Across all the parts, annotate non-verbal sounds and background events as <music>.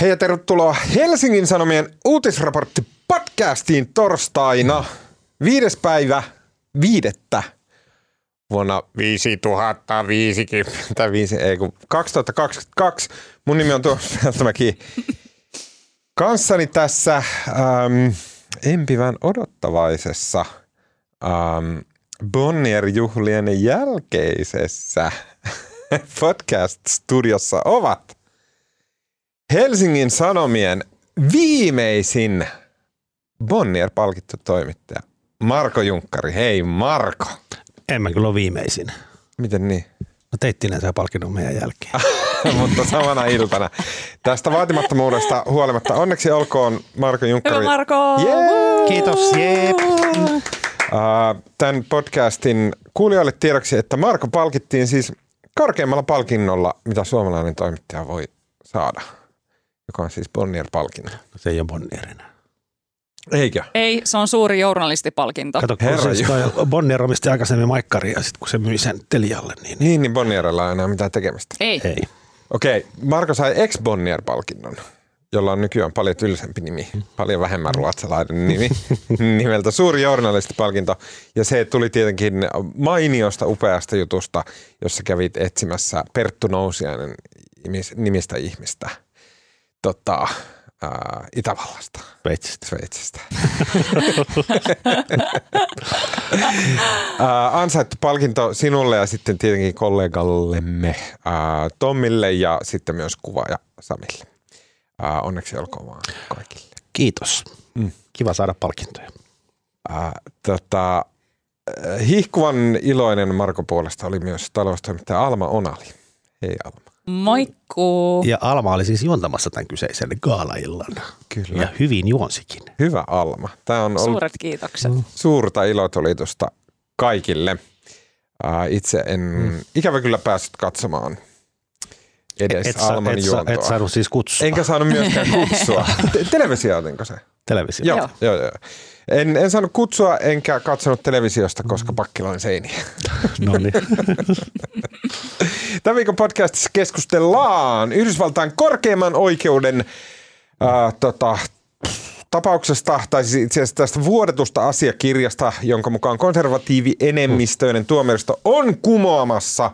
Hei ja tervetuloa Helsingin Sanomien uutisraportti podcastiin torstaina viides päivä viidettä vuonna 5055, ei kun 2022. Mun nimi on Tuomas Peltomäki. Kanssani tässä ähm, empivän odottavaisessa ähm, Bonnier-juhlien jälkeisessä <laughs> podcast-studiossa ovat Helsingin Sanomien viimeisin Bonnier-palkittu toimittaja Marko Junkkari. Hei Marko. En mä kyllä ole viimeisin. Miten niin? No Teittinen saa palkinnon meidän jälkeen. <laughs> Mutta samana iltana. Tästä vaatimattomuudesta huolimatta onneksi olkoon Marko Junkkari. Hyvä Marko! Yeah! Kiitos, jep. Uh, tämän podcastin kuulijoille tiedoksi, että Marko palkittiin siis korkeimmalla palkinnolla, mitä suomalainen toimittaja voi saada, joka on siis Bonnier-palkinto. No, se ei ole Bonnier enää. Eikö? Ei, se on suuri journalistipalkinto. Kato, kun Herra siis toi Bonnier omisti aikaisemmin Maikkari ja sitten kun se myi sen Telialle, niin Niin, niin Bonnierilla ei enää mitään tekemistä. Ei. ei. Okei, Marko sai ex-Bonnier-palkinnon, jolla on nykyään paljon tylsempi nimi, paljon vähemmän ruotsalainen nimi, <laughs> nimeltä Suuri journalistipalkinto. Ja se tuli tietenkin mainiosta, upeasta jutusta, jossa kävit etsimässä Perttu Nousiainen nimistä ihmistä tota, ää, Itävallasta. Sveitsistä. Sveitsistä. <laughs> Ää, ansaittu palkinto sinulle ja sitten tietenkin kollegallemme ää, Tommille ja sitten myös kuvaaja Samille. Ää, onneksi olkoon vaan kaikille. Kiitos. Mm. Kiva saada palkintoja. Ää, tota, hihkuvan iloinen Marko puolesta oli myös taloustoimittaja Alma Onali. Hei Alma. Moikku! Ja Alma oli siis juontamassa tämän kyseisen gaalaillan. Kyllä. Ja hyvin juonsikin. Hyvä Alma. Tämä on ollut Suuret kiitokset. suurta ilotulitusta kaikille. Itse en mm. ikävä kyllä päässyt katsomaan edes Et, sa, Alman et, sa, juontoa. et saanut siis kutsua Enkä saanut myöskään <laughs> kutsua. Te- Televisiotinko se? Televisio. Joo, Joo. joo. joo. En, en saanut kutsua enkä katsonut televisiosta, koska pakkiloin seiniä. <laughs> No niin. <laughs> Tämän viikon podcastissa keskustellaan Yhdysvaltain korkeimman oikeuden ää, tota, tapauksesta, tai siis itse asiassa tästä vuodetusta asiakirjasta, jonka mukaan konservatiivi-enemmistöinen tuomioistuin on kumoamassa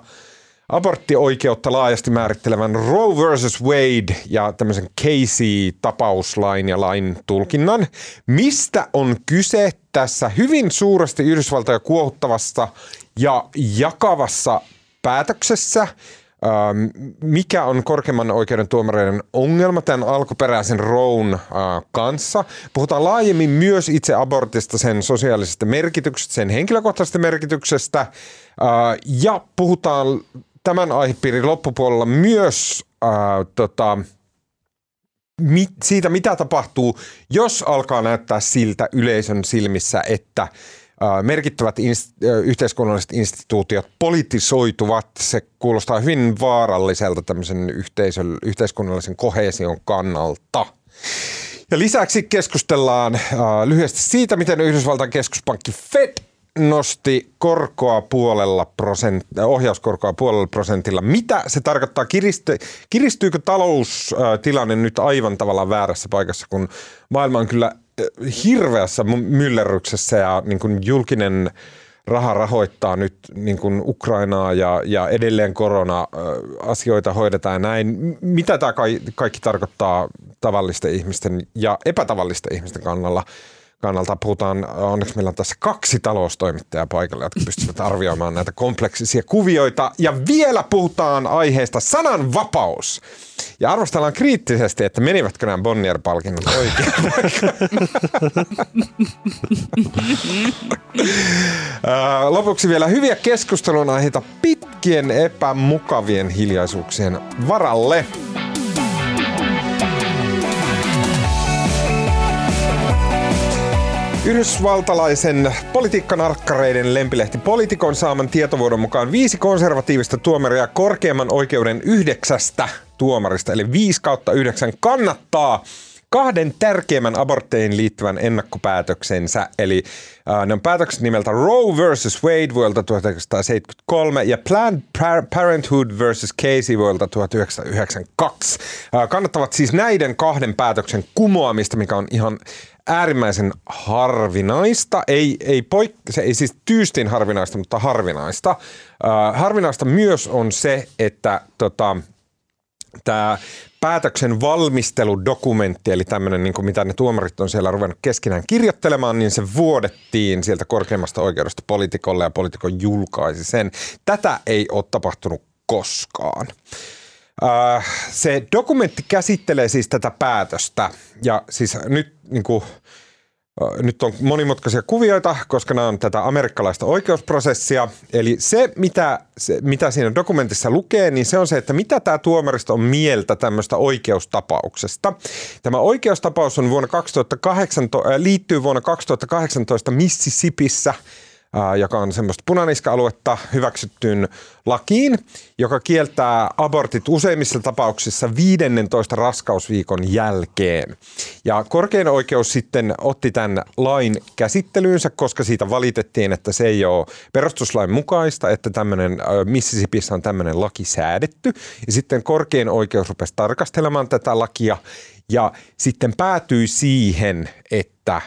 aborttioikeutta laajasti määrittelevän Roe versus Wade ja tämmöisen Casey-tapauslain ja lain tulkinnan. Mistä on kyse tässä hyvin suuresti Yhdysvaltoja kuohuttavassa ja jakavassa päätöksessä? Ähm, mikä on korkeimman oikeuden tuomareiden ongelma tämän alkuperäisen Roun äh, kanssa. Puhutaan laajemmin myös itse abortista, sen sosiaalisesta merkityksestä, sen henkilökohtaisesta merkityksestä äh, ja puhutaan tämän aihepiirin loppupuolella myös äh, tota, mit, siitä, mitä tapahtuu, jos alkaa näyttää siltä yleisön silmissä, että ää, merkittävät inst- ää, yhteiskunnalliset instituutiot politisoituvat. Se kuulostaa hyvin vaaralliselta tämmöisen yhteisön, yhteiskunnallisen kohesion kannalta. Ja lisäksi keskustellaan äh, lyhyesti siitä, miten Yhdysvaltain keskuspankki Fed nosti korkoa puolella prosent, ohjauskorkoa puolella prosentilla. Mitä se tarkoittaa? Kiristy, kiristyykö taloustilanne nyt aivan tavallaan väärässä paikassa, kun maailma on kyllä äh, hirveässä my- myllerryksessä ja niin kuin julkinen raha rahoittaa nyt niin kuin Ukrainaa ja, ja edelleen korona-asioita hoidetaan ja näin. Mitä tämä kai- kaikki tarkoittaa tavallisten ihmisten ja epätavallisten ihmisten kannalla? Kannalta puhutaan, onneksi meillä on tässä kaksi taloustoimittajaa paikalla, jotka pystyvät arvioimaan näitä kompleksisia kuvioita. Ja vielä puhutaan aiheesta sananvapaus. Ja arvostellaan kriittisesti, että menivätkö nämä Bonnier-palkinnot oikein. Ää, Lopuksi vielä hyviä keskustelun aiheita pitkien epämukavien hiljaisuuksien varalle. Yhdysvaltalaisen politiikkanarkkareiden lempilehti Politikon saaman tietovuodon mukaan viisi konservatiivista tuomaria korkeimman oikeuden yhdeksästä tuomarista, eli 5 kautta 9 kannattaa kahden tärkeimmän abortteihin liittyvän ennakkopäätöksensä. Eli äh, ne on päätökset nimeltä Roe vs. Wade vuodelta 1973 ja Planned Parenthood vs. Casey vuodelta 1992. Äh, kannattavat siis näiden kahden päätöksen kumoamista, mikä on ihan äärimmäisen harvinaista, ei, ei, poik- se ei siis tyystin harvinaista, mutta harvinaista. Äh, harvinaista myös on se, että tota, tämä päätöksen valmisteludokumentti, eli tämmöinen, niin mitä ne tuomarit on siellä ruvennut keskenään kirjoittelemaan, niin se vuodettiin sieltä korkeimmasta oikeudesta poliitikolle ja poliitikon julkaisi sen. Tätä ei ole tapahtunut koskaan. Äh, se dokumentti käsittelee siis tätä päätöstä ja siis nyt niin kuin, nyt on monimutkaisia kuvioita, koska nämä on tätä amerikkalaista oikeusprosessia. Eli se mitä, se, mitä siinä dokumentissa lukee, niin se on se, että mitä tämä tuomaristo on mieltä tämmöistä oikeustapauksesta. Tämä oikeustapaus on vuonna 2018, liittyy vuonna 2018 Mississippissä – joka on semmoista punaniska-aluetta hyväksyttyyn lakiin, joka kieltää abortit useimmissa tapauksissa 15 raskausviikon jälkeen. Ja korkein oikeus sitten otti tämän lain käsittelyynsä, koska siitä valitettiin, että se ei ole perustuslain mukaista, että tämmöinen Mississippissä on tämmöinen laki säädetty. Ja sitten korkein oikeus rupesi tarkastelemaan tätä lakia ja sitten päätyi siihen, että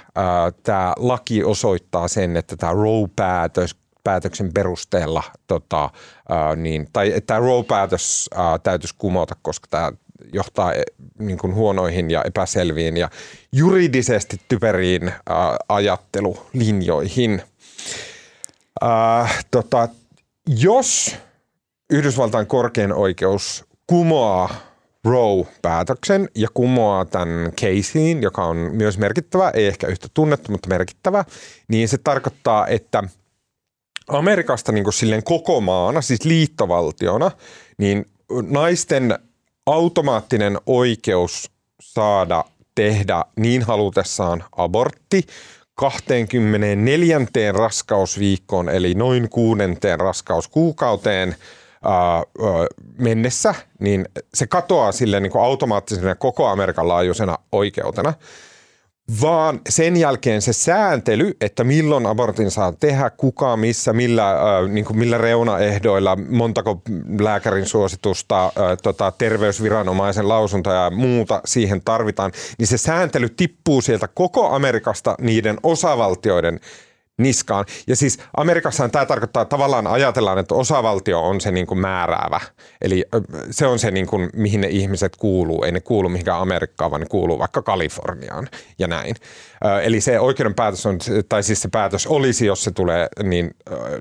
tämä laki osoittaa sen, että tämä Roe-päätös päätöksen perusteella, tota, ää, niin, tai tämä Roe-päätös ää, täytyisi kumota, koska tämä johtaa e, niin kuin huonoihin ja epäselviin ja juridisesti typeriin ää, ajattelulinjoihin. Ää, tota, jos Yhdysvaltain korkein oikeus kumoaa Roe-päätöksen ja kumoaa tämän Caseyin, joka on myös merkittävä, ei ehkä yhtä tunnettu, mutta merkittävä, niin se tarkoittaa, että Amerikasta niin kuin silleen koko maana, siis liittovaltiona, niin naisten automaattinen oikeus saada tehdä niin halutessaan abortti 24. raskausviikkoon, eli noin kuudenteen raskauskuukauteen – mennessä, niin se katoaa sille niin automaattisena koko Amerikan laajuisena oikeutena. Vaan sen jälkeen se sääntely, että milloin abortin saa tehdä, kuka, missä, millä, äh, niin kuin millä reunaehdoilla, montako lääkärin suositusta, äh, tota, terveysviranomaisen lausunta ja muuta siihen tarvitaan, niin se sääntely tippuu sieltä koko Amerikasta niiden osavaltioiden niskaan. Ja siis Amerikassahan tämä tarkoittaa tavallaan ajatellaan, että osavaltio on se niin kuin määräävä. Eli se on se, niin kuin, mihin ne ihmiset kuuluu. Ei ne kuulu mihinkään Amerikkaan, vaan ne kuuluu vaikka Kaliforniaan ja näin. Eli se oikeuden päätös on, tai siis se päätös olisi, jos se tulee, niin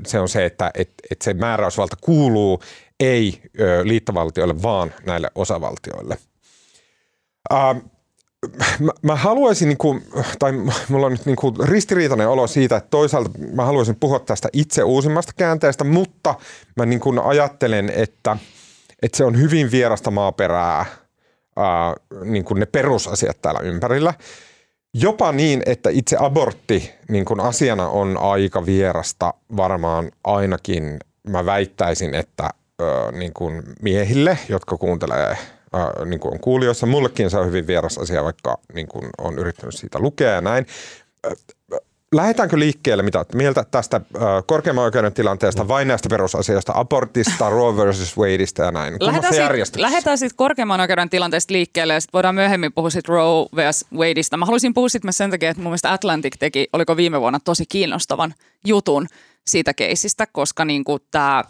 se on se, että, että, että se määräysvalta kuuluu ei liittovaltioille, vaan näille osavaltioille mä, mä haluaisin, niin kuin, tai mulla on nyt niin kuin ristiriitainen olo siitä, että toisaalta mä haluaisin puhua tästä itse uusimmasta käänteestä, mutta mä niin kuin ajattelen, että, että se on hyvin vierasta maaperää, ää, niin kuin ne perusasiat täällä ympärillä. Jopa niin, että itse abortti niin kuin asiana on aika vierasta varmaan ainakin, mä väittäisin, että ö, niin kuin miehille, jotka kuuntelee – äh, niin kuin on kuulijoissa. Mullekin se on hyvin vieras asia, vaikka niin kuin on yrittänyt siitä lukea ja näin. Äh, lähdetäänkö liikkeelle, mitä mieltä tästä äh, korkeimman oikeuden tilanteesta, vain näistä perusasioista, abortista, Roe versus Wadeista ja näin? Lähdetään sitten lähdetään sit korkeimman oikeuden tilanteesta liikkeelle ja sitten voidaan myöhemmin puhua sit Roe versus Wadeista. Mä haluaisin puhua sitten sen takia, että mun mielestä Atlantic teki, oliko viime vuonna tosi kiinnostavan jutun siitä keisistä, koska niinku tämä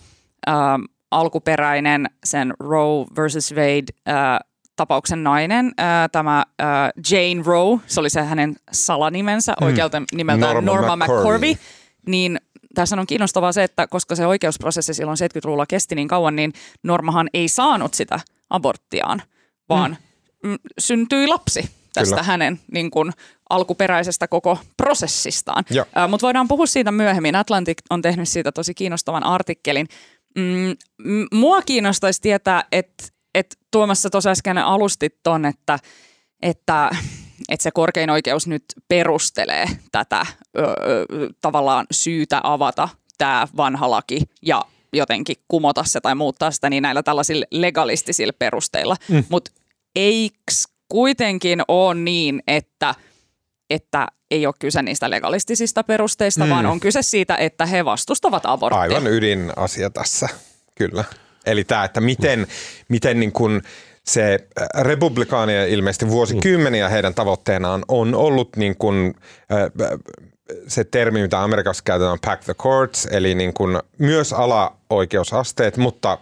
alkuperäinen sen Roe versus Wade äh, tapauksen nainen, äh, tämä äh, Jane Roe, se oli se hänen salanimensä, hmm. oikealta nimeltään Norma, Norma McCorvey. McCorvey, niin tässä on kiinnostavaa se, että koska se oikeusprosessi silloin 70-luvulla kesti niin kauan, niin Normahan ei saanut sitä aborttiaan, vaan hmm. syntyi lapsi tästä Kyllä. hänen niin kuin, alkuperäisestä koko prosessistaan. Mutta voidaan puhua siitä myöhemmin. Atlantic on tehnyt siitä tosi kiinnostavan artikkelin. Mm, mua kiinnostaisi tietää, että et Tuomassa tuossa äsken alustit ton, että, että, että se korkein oikeus nyt perustelee tätä ö, tavallaan syytä avata tämä vanha laki ja jotenkin kumota se tai muuttaa sitä niin näillä tällaisilla legalistisilla perusteilla. Mm. Mutta eikö kuitenkin ole niin, että, että ei ole kyse niistä legalistisista perusteista, mm. vaan on kyse siitä, että he vastustavat aborttia. Aivan ydinasia tässä, kyllä. Eli tämä, että miten, miten niin kuin se republikaanien ilmeisesti vuosikymmeniä heidän tavoitteenaan on ollut niin kuin, se termi, mitä Amerikassa käytetään, pack the courts, eli niin kuin myös alaoikeusasteet, mutta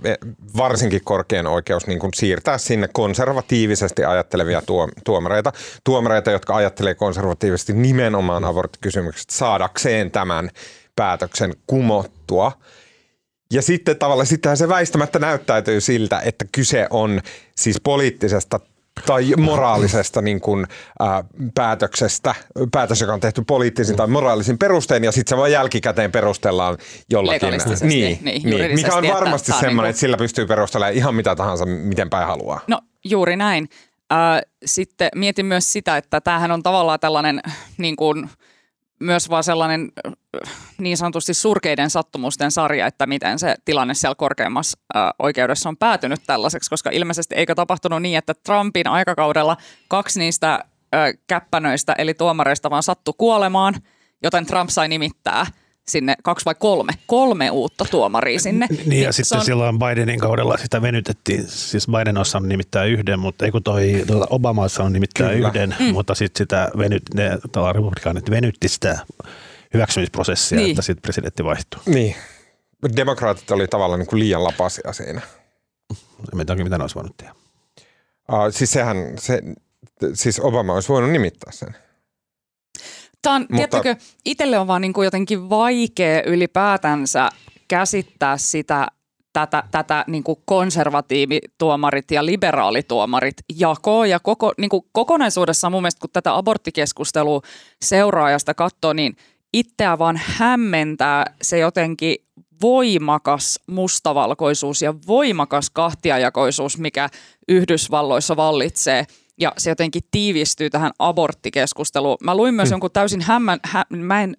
varsinkin korkein oikeus niin kuin siirtää sinne konservatiivisesti ajattelevia tuomareita, tuomareita, jotka ajattelee konservatiivisesti nimenomaan aborttikysymykset saadakseen tämän päätöksen kumottua. Ja sitten tavallaan sittenhän se väistämättä näyttäytyy siltä, että kyse on siis poliittisesta tai moraalisesta niin kuin, ää, päätöksestä, päätös, joka on tehty poliittisin tai moraalisin perustein, ja sitten se vaan jälkikäteen perustellaan jollakin. Niin, niin, niin mikä on varmasti että semmoinen, niin kuin... että sillä pystyy perustelemaan ihan mitä tahansa, miten päin haluaa. No juuri näin. Äh, sitten mietin myös sitä, että tämähän on tavallaan tällainen niin kuin, myös vaan sellainen niin sanotusti surkeiden sattumusten sarja, että miten se tilanne siellä korkeimmassa äh, oikeudessa on päätynyt tällaiseksi, koska ilmeisesti eikö tapahtunut niin, että Trumpin aikakaudella kaksi niistä äh, käppänöistä eli tuomareista vaan sattu kuolemaan, joten Trump sai nimittää – sinne kaksi vai kolme, kolme uutta tuomaria sinne. Niin, niin ja sitten on... silloin Bidenin kaudella sitä venytettiin, siis Biden on saanut nimittää yhden, mutta ei kun toi tuota, Obama on saanut nimittää Kyllä. yhden, mm. mutta sitten sitä venyt, ne republikaanit venytti sitä hyväksymisprosessia, niin. että sitten presidentti vaihtui. Niin. Demokraatit oli tavallaan niin kuin liian lapasia siinä. En tiedä, mitä ne olisi voinut tehdä. Uh, siis sehän, se, siis Obama olisi voinut nimittää sen. Tämä on, Mutta... tiedättekö, itselle on vaan niin kuin jotenkin vaikea ylipäätänsä käsittää sitä tätä, tätä niin kuin konservatiivituomarit ja liberaalituomarit jakoa. Ja koko, niin kuin kokonaisuudessaan mun mielestä, kun tätä aborttikeskustelua seuraajasta katsoo, niin itseä vaan hämmentää se jotenkin voimakas mustavalkoisuus ja voimakas kahtiajakoisuus, mikä Yhdysvalloissa vallitsee – ja se jotenkin tiivistyy tähän aborttikeskusteluun. Mä luin myös mm. jonkun täysin hämmän, hä, mä en,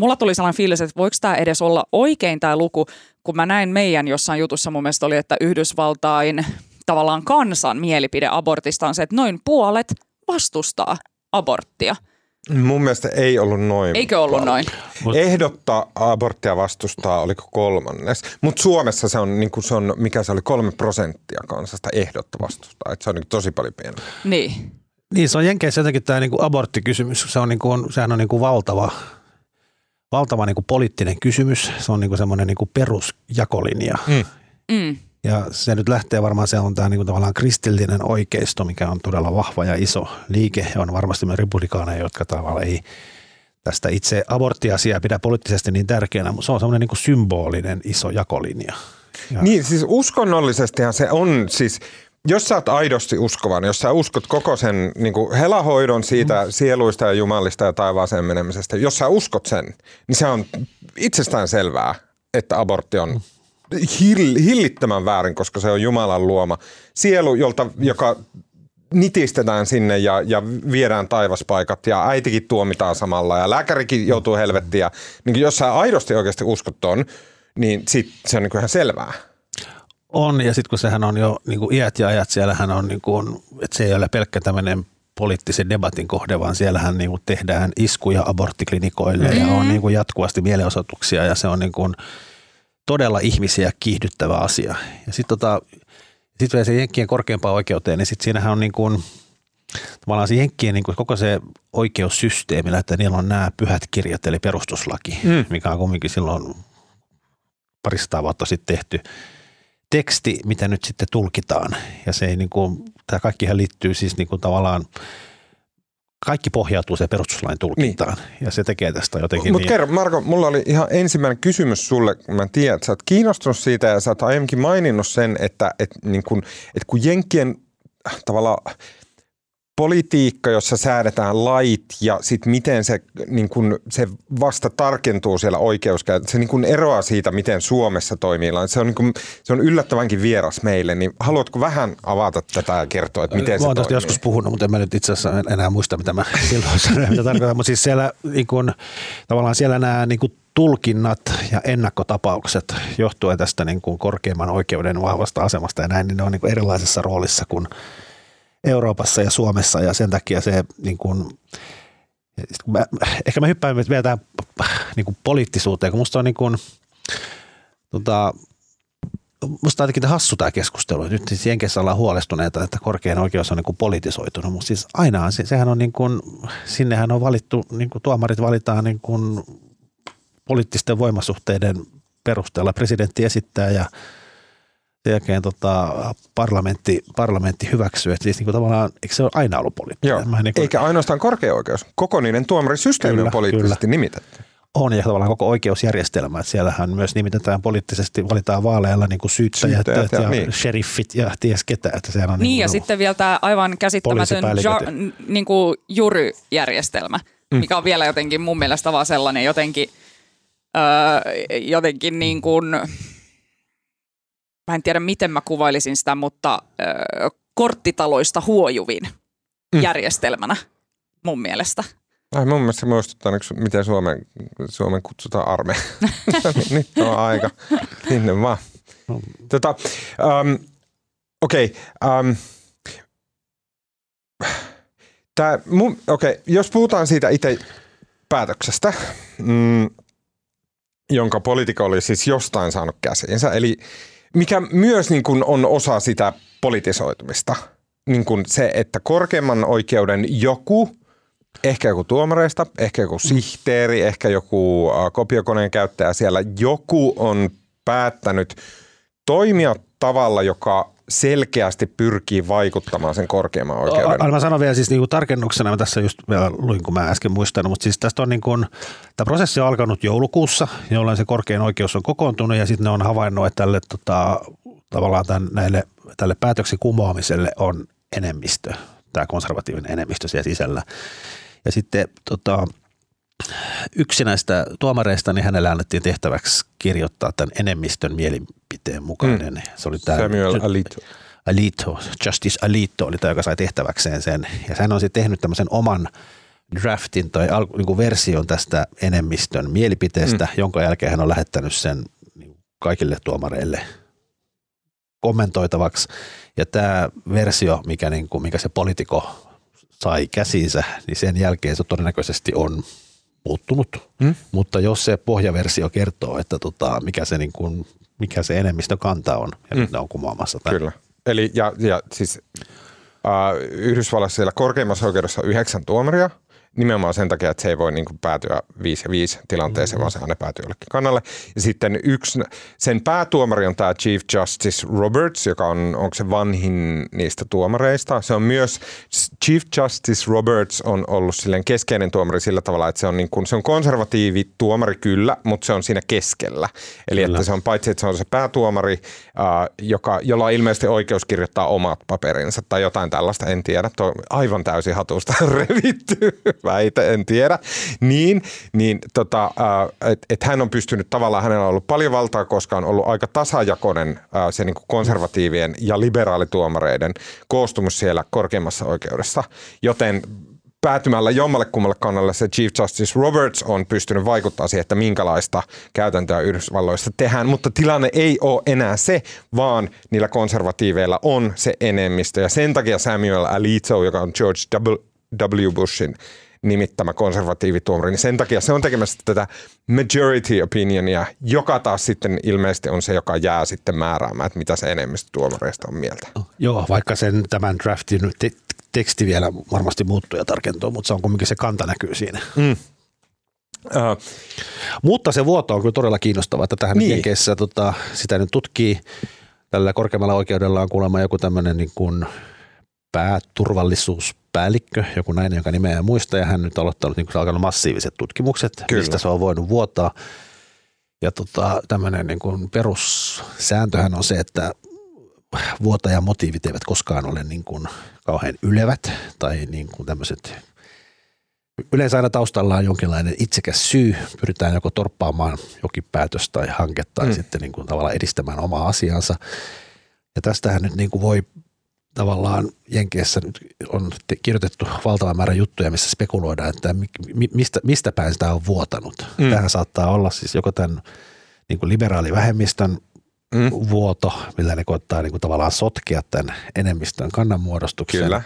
mulla tuli sellainen fiilis, että voiko tämä edes olla oikein tämä luku, kun mä näin meidän jossain jutussa mun mielestä oli, että Yhdysvaltain tavallaan kansan mielipide abortista on se, että noin puolet vastustaa aborttia – Mun mielestä ei ollut noin. Eikö ollut paljon. noin? Ehdottaa aborttia vastustaa, oliko kolmannes. Mutta Suomessa se on, niin se on, mikä se oli, kolme prosenttia kansasta ehdotta vastustaa. Et se on niin tosi paljon pienempi. Niin. Niin, se on Jenkeissä jotenkin tämä niin aborttikysymys. Se on, niin kuin, sehän on niin kuin valtava, valtava niin kuin poliittinen kysymys. Se on niin kuin semmoinen niin kuin perusjakolinja. Mm. Mm. Ja se nyt lähtee varmaan, se on tämä niin kuin tavallaan kristillinen oikeisto, mikä on todella vahva ja iso liike. On varmasti myös republikaaneja, jotka tavallaan ei tästä itse aborttiasiaa pidä poliittisesti niin tärkeänä, mutta se on semmoinen niin symbolinen iso jakolinja. Ja. Niin, siis uskonnollisestihan se on siis, jos sä oot aidosti uskovan, jos sä uskot koko sen niin kuin helahoidon siitä mm. sieluista ja jumalista ja taivaaseen menemisestä, jos sä uskot sen, niin se on itsestään selvää, että abortti on mm hill, hillittömän väärin, koska se on Jumalan luoma sielu, jolta, joka nitistetään sinne ja, ja viedään taivaspaikat ja äitikin tuomitaan samalla ja lääkärikin joutuu helvettiin. Ja, niin jos sä aidosti oikeasti uskot ton, niin sit se on niin ihan selvää. On ja sitten kun sehän on jo niin kuin iät ja ajat, siellähän on, niin kuin, että se ei ole pelkkä tämmöinen poliittisen debatin kohde, vaan siellähän niin kuin tehdään iskuja aborttiklinikoille mm-hmm. ja on niin kuin jatkuvasti mielenosoituksia ja se on niin kuin – todella ihmisiä kiihdyttävä asia. Ja sitten tota, sit se Jenkkien korkeampaan oikeuteen, niin sitten siinähän on niin kuin, tavallaan se Jenkkien niin kuin koko se oikeussysteemi, että niillä on nämä pyhät kirjat, eli perustuslaki, mm. mikä on kumminkin silloin parista vuotta sitten tehty teksti, mitä nyt sitten tulkitaan. Ja se ei niin kuin, tämä kaikkihan liittyy siis niin kuin tavallaan – kaikki pohjautuu se perustuslain tulkintaan niin. ja se tekee tästä jotenkin Mutta niin. kerro Marko, mulla oli ihan ensimmäinen kysymys sulle, mä tiedän, että sä oot kiinnostunut siitä ja sä oot aiemminkin maininnut sen, että, että, niin kun, että kun Jenkkien tavallaan politiikka, jossa säädetään lait ja sitten miten se, niin kun, se vasta tarkentuu siellä oikeuskäytössä, se niin kun eroaa siitä, miten Suomessa toimii. Se on, niin kun, se on yllättävänkin vieras meille, niin haluatko vähän avata tätä ja kertoa, että miten mä se toimii? joskus puhunut, mutta en mä nyt itse asiassa enää muista, mitä mä <laughs> silloin sanoin, mitä tarkoitan. Mutta siis siellä, niin kun, tavallaan siellä nämä niin kun, tulkinnat ja ennakkotapaukset johtuen tästä niin kuin korkeimman oikeuden vahvasta asemasta ja näin, niin ne on niin kuin erilaisessa roolissa kuin Euroopassa ja Suomessa ja sen takia se niin kuin, mä, ehkä mä hyppään vielä tähän niin kuin poliittisuuteen, kun musta on niin kuin, tota, musta on jotenkin hassu tämä keskustelu. Nyt siis Jenkeissä ollaan huolestuneita, että korkein oikeus on niin kuin politisoitunut, mutta siis aina se, sehän on niin kuin, sinnehän on valittu, niin kuin tuomarit valitaan niin kuin poliittisten voimasuhteiden perusteella. Presidentti esittää ja sen jälkeen tota, parlamentti, parlamentti hyväksyy. Että siis niin kuin tavallaan, eikö se ole aina ollut poliittinen? Joo. Niin kuin, Eikä ainoastaan korkea oikeus. Koko niiden tuomarisysteemi kyllä, on poliittisesti kyllä. nimitetty on ja tavallaan koko oikeusjärjestelmä. Että siellähän myös nimitetään poliittisesti, valitaan vaaleilla niin kuin syyttäjät, syyttäjät ja, ja niin. sheriffit ja ties ketä. Että on niin, niin ja sitten vielä tämä aivan käsittämätön ja, niin kuin juryjärjestelmä, mm. mikä on vielä jotenkin mun mielestä vaan sellainen jotenkin, öö, jotenkin niin kuin, mä en tiedä miten mä kuvailisin sitä, mutta öö, korttitaloista huojuvin mm. järjestelmänä mun mielestä. Ai mun mielestä se muistuttaa, miten Suomen, Suomen kutsutaan armeija. <laughs> Nyt on aika. Sinne vaan. Tota, um, Okei. Okay, um, tää, okay, jos puhutaan siitä itse päätöksestä, mm, jonka poliitikko oli siis jostain saanut käsiinsä, eli mikä myös niin kuin on osa sitä politisoitumista, niin kuin se, että korkeimman oikeuden joku – ehkä joku tuomareista, ehkä joku sihteeri, ehkä joku kopiokoneen käyttäjä siellä, joku on päättänyt toimia tavalla, joka selkeästi pyrkii vaikuttamaan sen korkeamman oikeuden. Aina mä sanon vielä siis niin tarkennuksena, mä tässä just vielä luin, kun mä äsken muistan, mutta siis tästä on niin kuin, tämä prosessi on alkanut joulukuussa, jolloin se korkein oikeus on kokoontunut ja sitten ne on havainnut, että tälle tota, tavallaan tämän, näille, tälle päätöksen kumoamiselle on enemmistö, tämä konservatiivinen enemmistö siellä sisällä. Ja sitten tota, yksi näistä tuomareista, niin hänelle annettiin tehtäväksi kirjoittaa tämän enemmistön mielipiteen mukainen. Mm. Se oli tämä, Samuel Alito. Alito, Justice Alito oli tämä, joka sai tehtäväkseen sen. Ja hän on sitten tehnyt tämmöisen oman draftin tai niin kuin version tästä enemmistön mielipiteestä, mm. jonka jälkeen hän on lähettänyt sen niin kaikille tuomareille kommentoitavaksi. Ja tämä versio, mikä, niin kuin, mikä se politiko sai käsinsä, niin sen jälkeen se todennäköisesti on muuttunut. Hmm? Mutta jos se pohjaversio kertoo, että tota, mikä, se niin kuin, mikä se enemmistö kanta on, ja hmm. nyt ne on kumoamassa tämän. Kyllä. Eli ja, ja siis äh, Yhdysvalloissa siellä korkeimmassa oikeudessa on yhdeksän tuomaria – nimenomaan sen takia, että se ei voi niin kuin päätyä 5 ja 5 tilanteeseen, mm-hmm. vaan se aina päätyy jollekin kannalle. Ja sitten yksi, sen päätuomari on tämä Chief Justice Roberts, joka on, onko se vanhin niistä tuomareista. Se on myös, Chief Justice Roberts on ollut silleen keskeinen tuomari sillä tavalla, että se on, niin kuin, se on konservatiivi tuomari kyllä, mutta se on siinä keskellä. Eli kyllä. että se on paitsi, että se on se päätuomari, äh, joka, jolla on ilmeisesti oikeus kirjoittaa omat paperinsa tai jotain tällaista, en tiedä. Tuo aivan täysin hatusta <laughs> revitty väite, en tiedä, niin, niin tota, äh, että et hän on pystynyt tavallaan, hänellä on ollut paljon valtaa, koska on ollut aika tasajakoinen äh, se niin kuin konservatiivien ja liberaalituomareiden koostumus siellä korkeimmassa oikeudessa, joten päätymällä jommalle kummalle kannalle se Chief Justice Roberts on pystynyt vaikuttaa siihen, että minkälaista käytäntöä Yhdysvalloista tehdään, mutta tilanne ei ole enää se, vaan niillä konservatiiveilla on se enemmistö. Ja sen takia Samuel Alito, joka on George W. Bushin nimittämä konservatiivituomari, niin sen takia se on tekemässä tätä majority opinionia, joka taas sitten ilmeisesti on se, joka jää sitten määräämään, että mitä se enemmistö tuomareista on mieltä. Joo, vaikka sen tämän draftin te- teksti vielä varmasti muuttuu ja tarkentuu, mutta se on kuitenkin se kanta näkyy siinä. Mm. Uh, Mutta se vuoto on kyllä todella kiinnostava, että tähän niin. Jenkeissä tota, sitä nyt tutkii. Tällä korkeammalla oikeudella on kuulemma joku tämmöinen niin kuin pääturvallisuus päällikkö, joku nainen, jonka nimeä en muista, ja hän nyt aloittanut niin alkanut massiiviset tutkimukset, Kyllä. mistä se on voinut vuotaa. Ja tota, tämmöinen niin kuin perussääntöhän on se, että vuotajan motiivit eivät koskaan ole niin kuin kauhean ylevät tai niin kuin tämmöiset Yleensä aina taustalla on jonkinlainen itsekäs syy, pyritään joko torppaamaan jokin päätös tai hanke tai mm. sitten niin kuin tavallaan edistämään omaa asiansa. Ja tästähän nyt niin kuin voi tavallaan Jenkeissä nyt on kirjoitettu valtava määrä juttuja, missä spekuloidaan, että mistä, mistä päin sitä on vuotanut. Mm. Tähän saattaa olla siis joko tämän niin kuin liberaalivähemmistön mm. vuoto, millä ne koittaa niin kuin tavallaan sotkea tämän enemmistön kannanmuodostuksen. Kyllä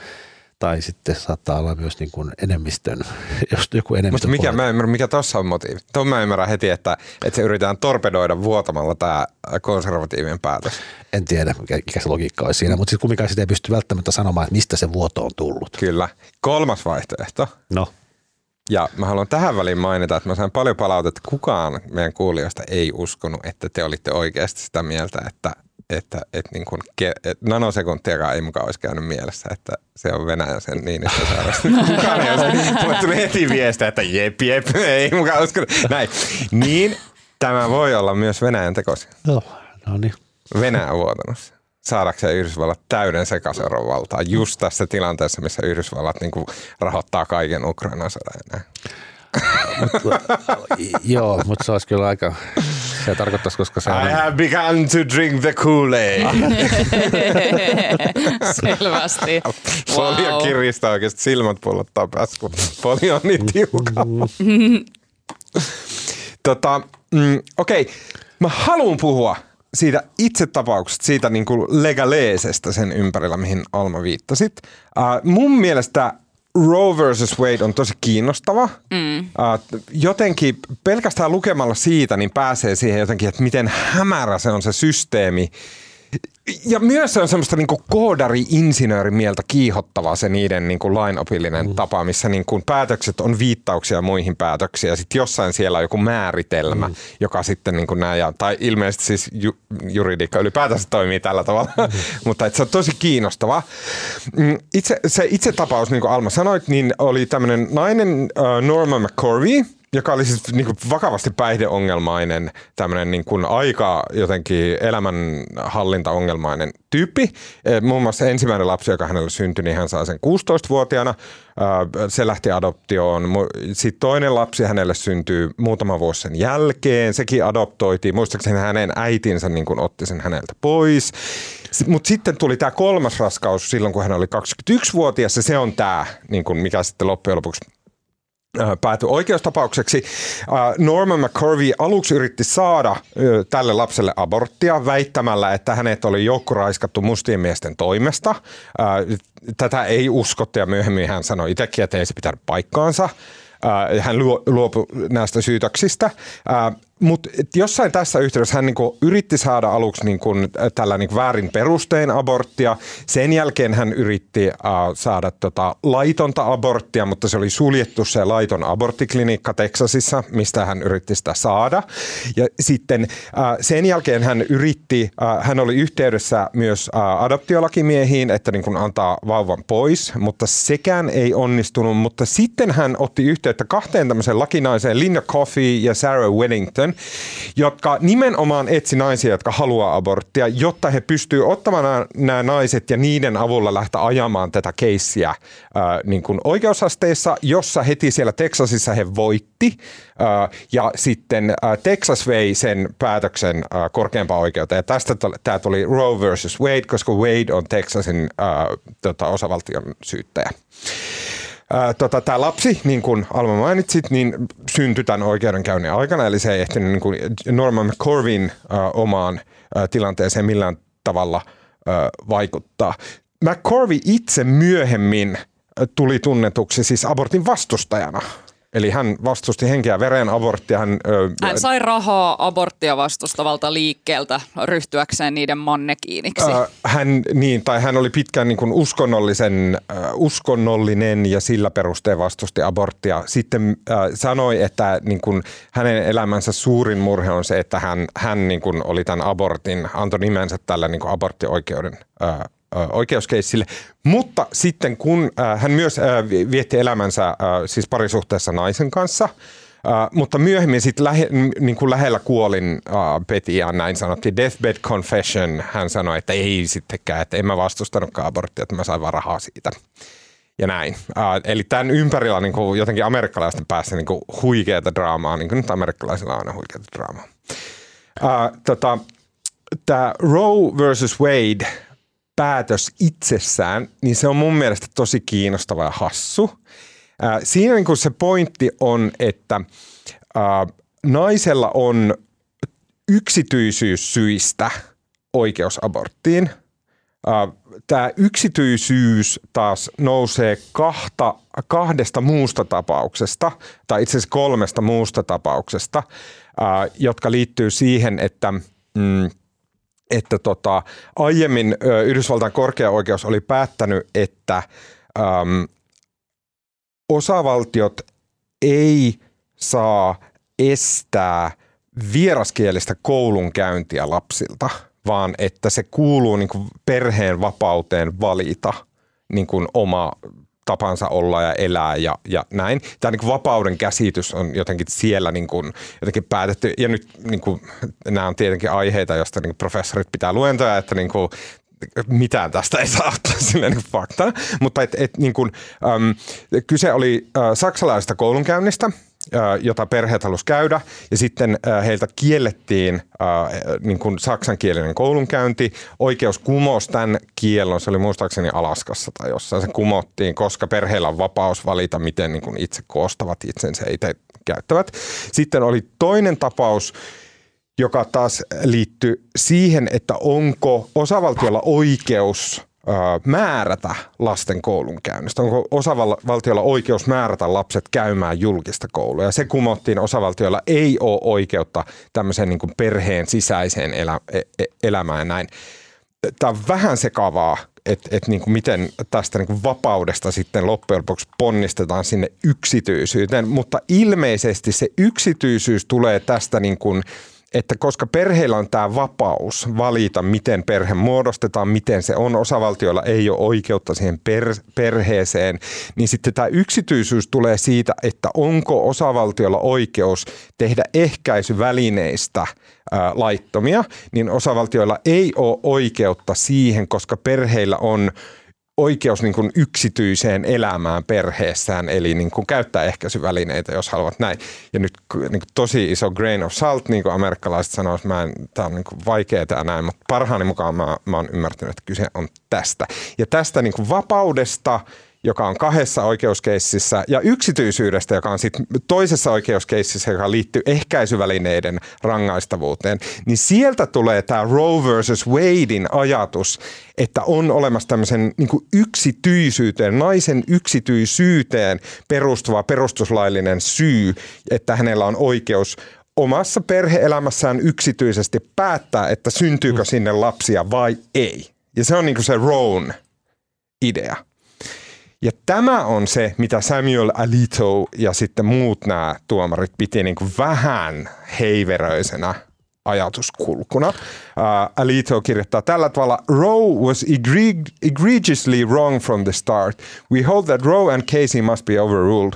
tai sitten saattaa olla myös niin kuin enemmistön, <laughs> jos joku enemmistö. Mutta mikä, mä ymmärrän, mikä tuossa on motiivi? Tuon mä ymmärrän heti, että, että se yritetään torpedoida vuotamalla tämä konservatiivinen päätös. En tiedä, mikä, mikä se logiikka olisi siinä, mutta sitten kumminkaan sitä ei pysty välttämättä sanomaan, että mistä se vuoto on tullut. Kyllä. Kolmas vaihtoehto. No. Ja mä haluan tähän väliin mainita, että mä sain paljon palautetta, että kukaan meidän kuulijoista ei uskonut, että te olitte oikeasti sitä mieltä, että että, että, niin kuin, että nanosekuntiakaan ei mukaan olisi käynyt mielessä, että se on Venäjä sen niin, että sairasta. <laughs> Kukaan ei olisi. Mulle tuli heti viestiä, että jep, jep, ei mukaan usko. Näin. Niin tämä voi olla myös Venäjän tekosi. No, no niin. Venäjä vuotanut saadakseen Yhdysvallat täyden sekasoron valtaa just tässä tilanteessa, missä Yhdysvallat niin kuin rahoittaa kaiken Ukrainan sodan enää. <laughs> joo, mutta se olisi kyllä aika, se tarkoittaisi, koska se on... I have begun to drink the Kool-Aid. <laughs> <laughs> Selvästi. Folio wow. kiristää oikeasti, silmät pullottaa päässä, kun folio on niin tiukka. tota, mm, Okei, okay. mä haluan puhua siitä itse tapauksesta, siitä niin kuin legaleesesta sen ympärillä, mihin Alma viittasit. Uh, mun mielestä Roe versus Wade on tosi kiinnostava. Mm. Jotenkin pelkästään lukemalla siitä, niin pääsee siihen jotenkin, että miten hämärä se on se systeemi ja myös se on semmoista niin koodari-insinöörimieltä kiihottavaa se niiden niin kuin lainopillinen mm. tapa, missä niin kuin päätökset on viittauksia muihin päätöksiin ja sitten jossain siellä on joku määritelmä, mm. joka sitten niin kuin nämä, tai ilmeisesti siis ju, juridiikka ylipäätänsä toimii tällä tavalla, mm. <laughs> mutta se on tosi kiinnostava. Mm, itse, se itse tapaus, niin kuin Alma sanoit, niin oli tämmöinen nainen uh, Norma McCorvey, joka oli siis niin vakavasti päihdeongelmainen, tämmöinen niin kuin aika jotenkin elämänhallintaongelmainen tyyppi. Eh, muun muassa ensimmäinen lapsi, joka hänelle syntyi, niin hän sai sen 16-vuotiaana. Se lähti adoptioon. Sitten toinen lapsi hänelle syntyy muutama vuosi sen jälkeen. Sekin adoptoitiin. Muistaakseni hänen äitinsä niin kuin otti sen häneltä pois. Mutta sitten tuli tämä kolmas raskaus silloin, kun hän oli 21-vuotias. Ja se on tämä, niin mikä sitten loppujen lopuksi päätyi oikeustapaukseksi. Äh, Norman McCurvey aluksi yritti saada tälle lapselle aborttia väittämällä, että hänet oli joukkoraiskattu mustien miesten toimesta. Äh, tätä ei uskottu ja myöhemmin hän sanoi itsekin, että ei se pitänyt paikkaansa. Hän luopui näistä syytöksistä. Mutta jossain tässä yhteydessä hän niinku yritti saada aluksi niinku tällä niinku väärin perustein aborttia. Sen jälkeen hän yritti uh, saada tota laitonta aborttia, mutta se oli suljettu se laiton aborttiklinikka Teksasissa, mistä hän yritti sitä saada. Ja sitten uh, sen jälkeen hän yritti, uh, hän oli yhteydessä myös uh, adoptiolakimiehiin, että niinku antaa vauvan pois, mutta sekään ei onnistunut. Mutta sitten hän otti yhteyttä kahteen tämmöiseen lakinaiseen, Linda Coffey ja Sarah Weddington, paljon, jotka nimenomaan etsi naisia, jotka haluaa aborttia, jotta he pystyvät ottamaan nämä naiset ja niiden avulla lähteä ajamaan tätä keissiä äh, niin kuin oikeusasteissa, jossa heti siellä Texasissa he voitti. Äh, ja sitten äh, Texas vei sen päätöksen äh, korkeampaan oikeuteen. Ja tästä tämä tuli Roe versus Wade, koska Wade on Texasin äh, tota, osavaltion syyttäjä tota, tämä lapsi, niin kuin Alma mainitsit, niin syntyi tämän oikeudenkäynnin aikana, eli se ei ehtinyt niin kuin Norman McCorvin äh, omaan äh, tilanteeseen millään tavalla äh, vaikuttaa. McCorvey itse myöhemmin tuli tunnetuksi siis abortin vastustajana. Eli hän vastusti henkeä veren aborttia. Hän, ö, hän sai rahaa aborttia vastustavalta liikkeeltä ryhtyäkseen niiden mannekiiniksi. Ö, hän, niin, tai hän oli pitkään niin kuin uskonnollisen, ö, uskonnollinen ja sillä perusteen vastusti aborttia. Sitten ö, sanoi, että niin kuin hänen elämänsä suurin murhe on se, että hän, hän niin kuin oli tämän abortin, antoi nimensä tällä niin kuin aborttioikeuden ö, oikeuskeissille. Mutta sitten kun hän myös vietti elämänsä siis parisuhteessa naisen kanssa, mutta myöhemmin sitten lähe, niin kuin lähellä kuolin uh, näin sanottiin deathbed confession. Hän sanoi, että ei sittenkään, että en mä vastustanutkaan aborttia, että mä sain vaan rahaa siitä. Ja näin. Eli tämän ympärillä niin kuin jotenkin amerikkalaisten päässä niin kuin huikeata draamaa, niin kuin nyt amerikkalaisilla on aina huikeata draamaa. Tota, Tämä Roe versus Wade – päätös itsessään, niin se on mun mielestä tosi kiinnostava ja hassu. Ää, siinä niin se pointti on, että ää, naisella on yksityisyyssyistä oikeus aborttiin. Tämä yksityisyys taas nousee kahta, kahdesta muusta tapauksesta, tai itse asiassa kolmesta muusta tapauksesta, jotka liittyy siihen, että mm, että tota, aiemmin Yhdysvaltain korkea oikeus oli päättänyt, että äm, osavaltiot ei saa estää vieraskielistä koulunkäyntiä lapsilta, vaan että se kuuluu niin kuin perheen vapauteen valita niin kuin oma tapansa olla ja elää ja, ja näin. Tämä niin vapauden käsitys on jotenkin siellä niin kuin, jotenkin päätetty. Ja nyt niin kuin, nämä on tietenkin aiheita, joista niin professorit pitää luentoja, että niin kuin, mitään tästä ei saa ottaa silleen niin faktana. Mutta et, et, niin kuin, äm, kyse oli äh, saksalaisesta koulunkäynnistä – jota perheet halusi käydä, ja sitten heiltä kiellettiin niin kuin saksankielinen koulunkäynti. Oikeus kumosi tämän kiellon, se oli muistaakseni Alaskassa tai jossain se kumottiin, koska perheillä on vapaus valita, miten niin kuin itse koostavat itsensä itse käyttävät. Sitten oli toinen tapaus, joka taas liittyy siihen, että onko osavaltiolla oikeus määrätä lasten koulunkäynnistä? Onko osavaltiolla oikeus määrätä lapset käymään julkista koulua? Ja se kumottiin, osavaltioilla ei ole oikeutta tämmöiseen niin kuin perheen sisäiseen elä, e, e, elämään näin. Tämä on vähän sekavaa, että et niin kuin miten tästä niin kuin vapaudesta sitten loppujen lopuksi ponnistetaan sinne yksityisyyteen, mutta ilmeisesti se yksityisyys tulee tästä niin kuin – että koska perheillä on tämä vapaus valita, miten perhe muodostetaan, miten se on, osavaltioilla ei ole oikeutta siihen per, perheeseen, niin sitten tämä yksityisyys tulee siitä, että onko osavaltiolla oikeus tehdä ehkäisyvälineistä ää, laittomia, niin osavaltioilla ei ole oikeutta siihen, koska perheillä on oikeus niin kuin yksityiseen elämään perheessään, eli niin kuin käyttää ehkäisyvälineitä, jos haluat näin. Ja nyt niin kuin tosi iso grain of salt, niin kuin amerikkalaiset sanoisivat, tämä on niin kuin vaikeaa ja näin, mutta parhaani mukaan mä, mä oon ymmärtänyt, että kyse on tästä. Ja tästä niin kuin vapaudesta – joka on kahdessa oikeuskeississä, ja yksityisyydestä, joka on sitten toisessa oikeuskeississä, joka liittyy ehkäisyvälineiden rangaistavuuteen, niin sieltä tulee tämä Roe versus Wadein ajatus, että on olemassa tämmöisen niin yksityisyyteen, naisen yksityisyyteen perustuva perustuslaillinen syy, että hänellä on oikeus omassa perheelämässään yksityisesti päättää, että syntyykö mm. sinne lapsia vai ei. Ja se on niin kuin se Roan idea. Ja tämä on se, mitä Samuel Alito ja sitten muut nämä tuomarit piti niin kuin vähän heiveröisenä ajatuskulkuna. Uh, Alito kirjoittaa tällä tavalla, Roe was egregiously wrong from the start. We hold that Roe and Casey must be overruled.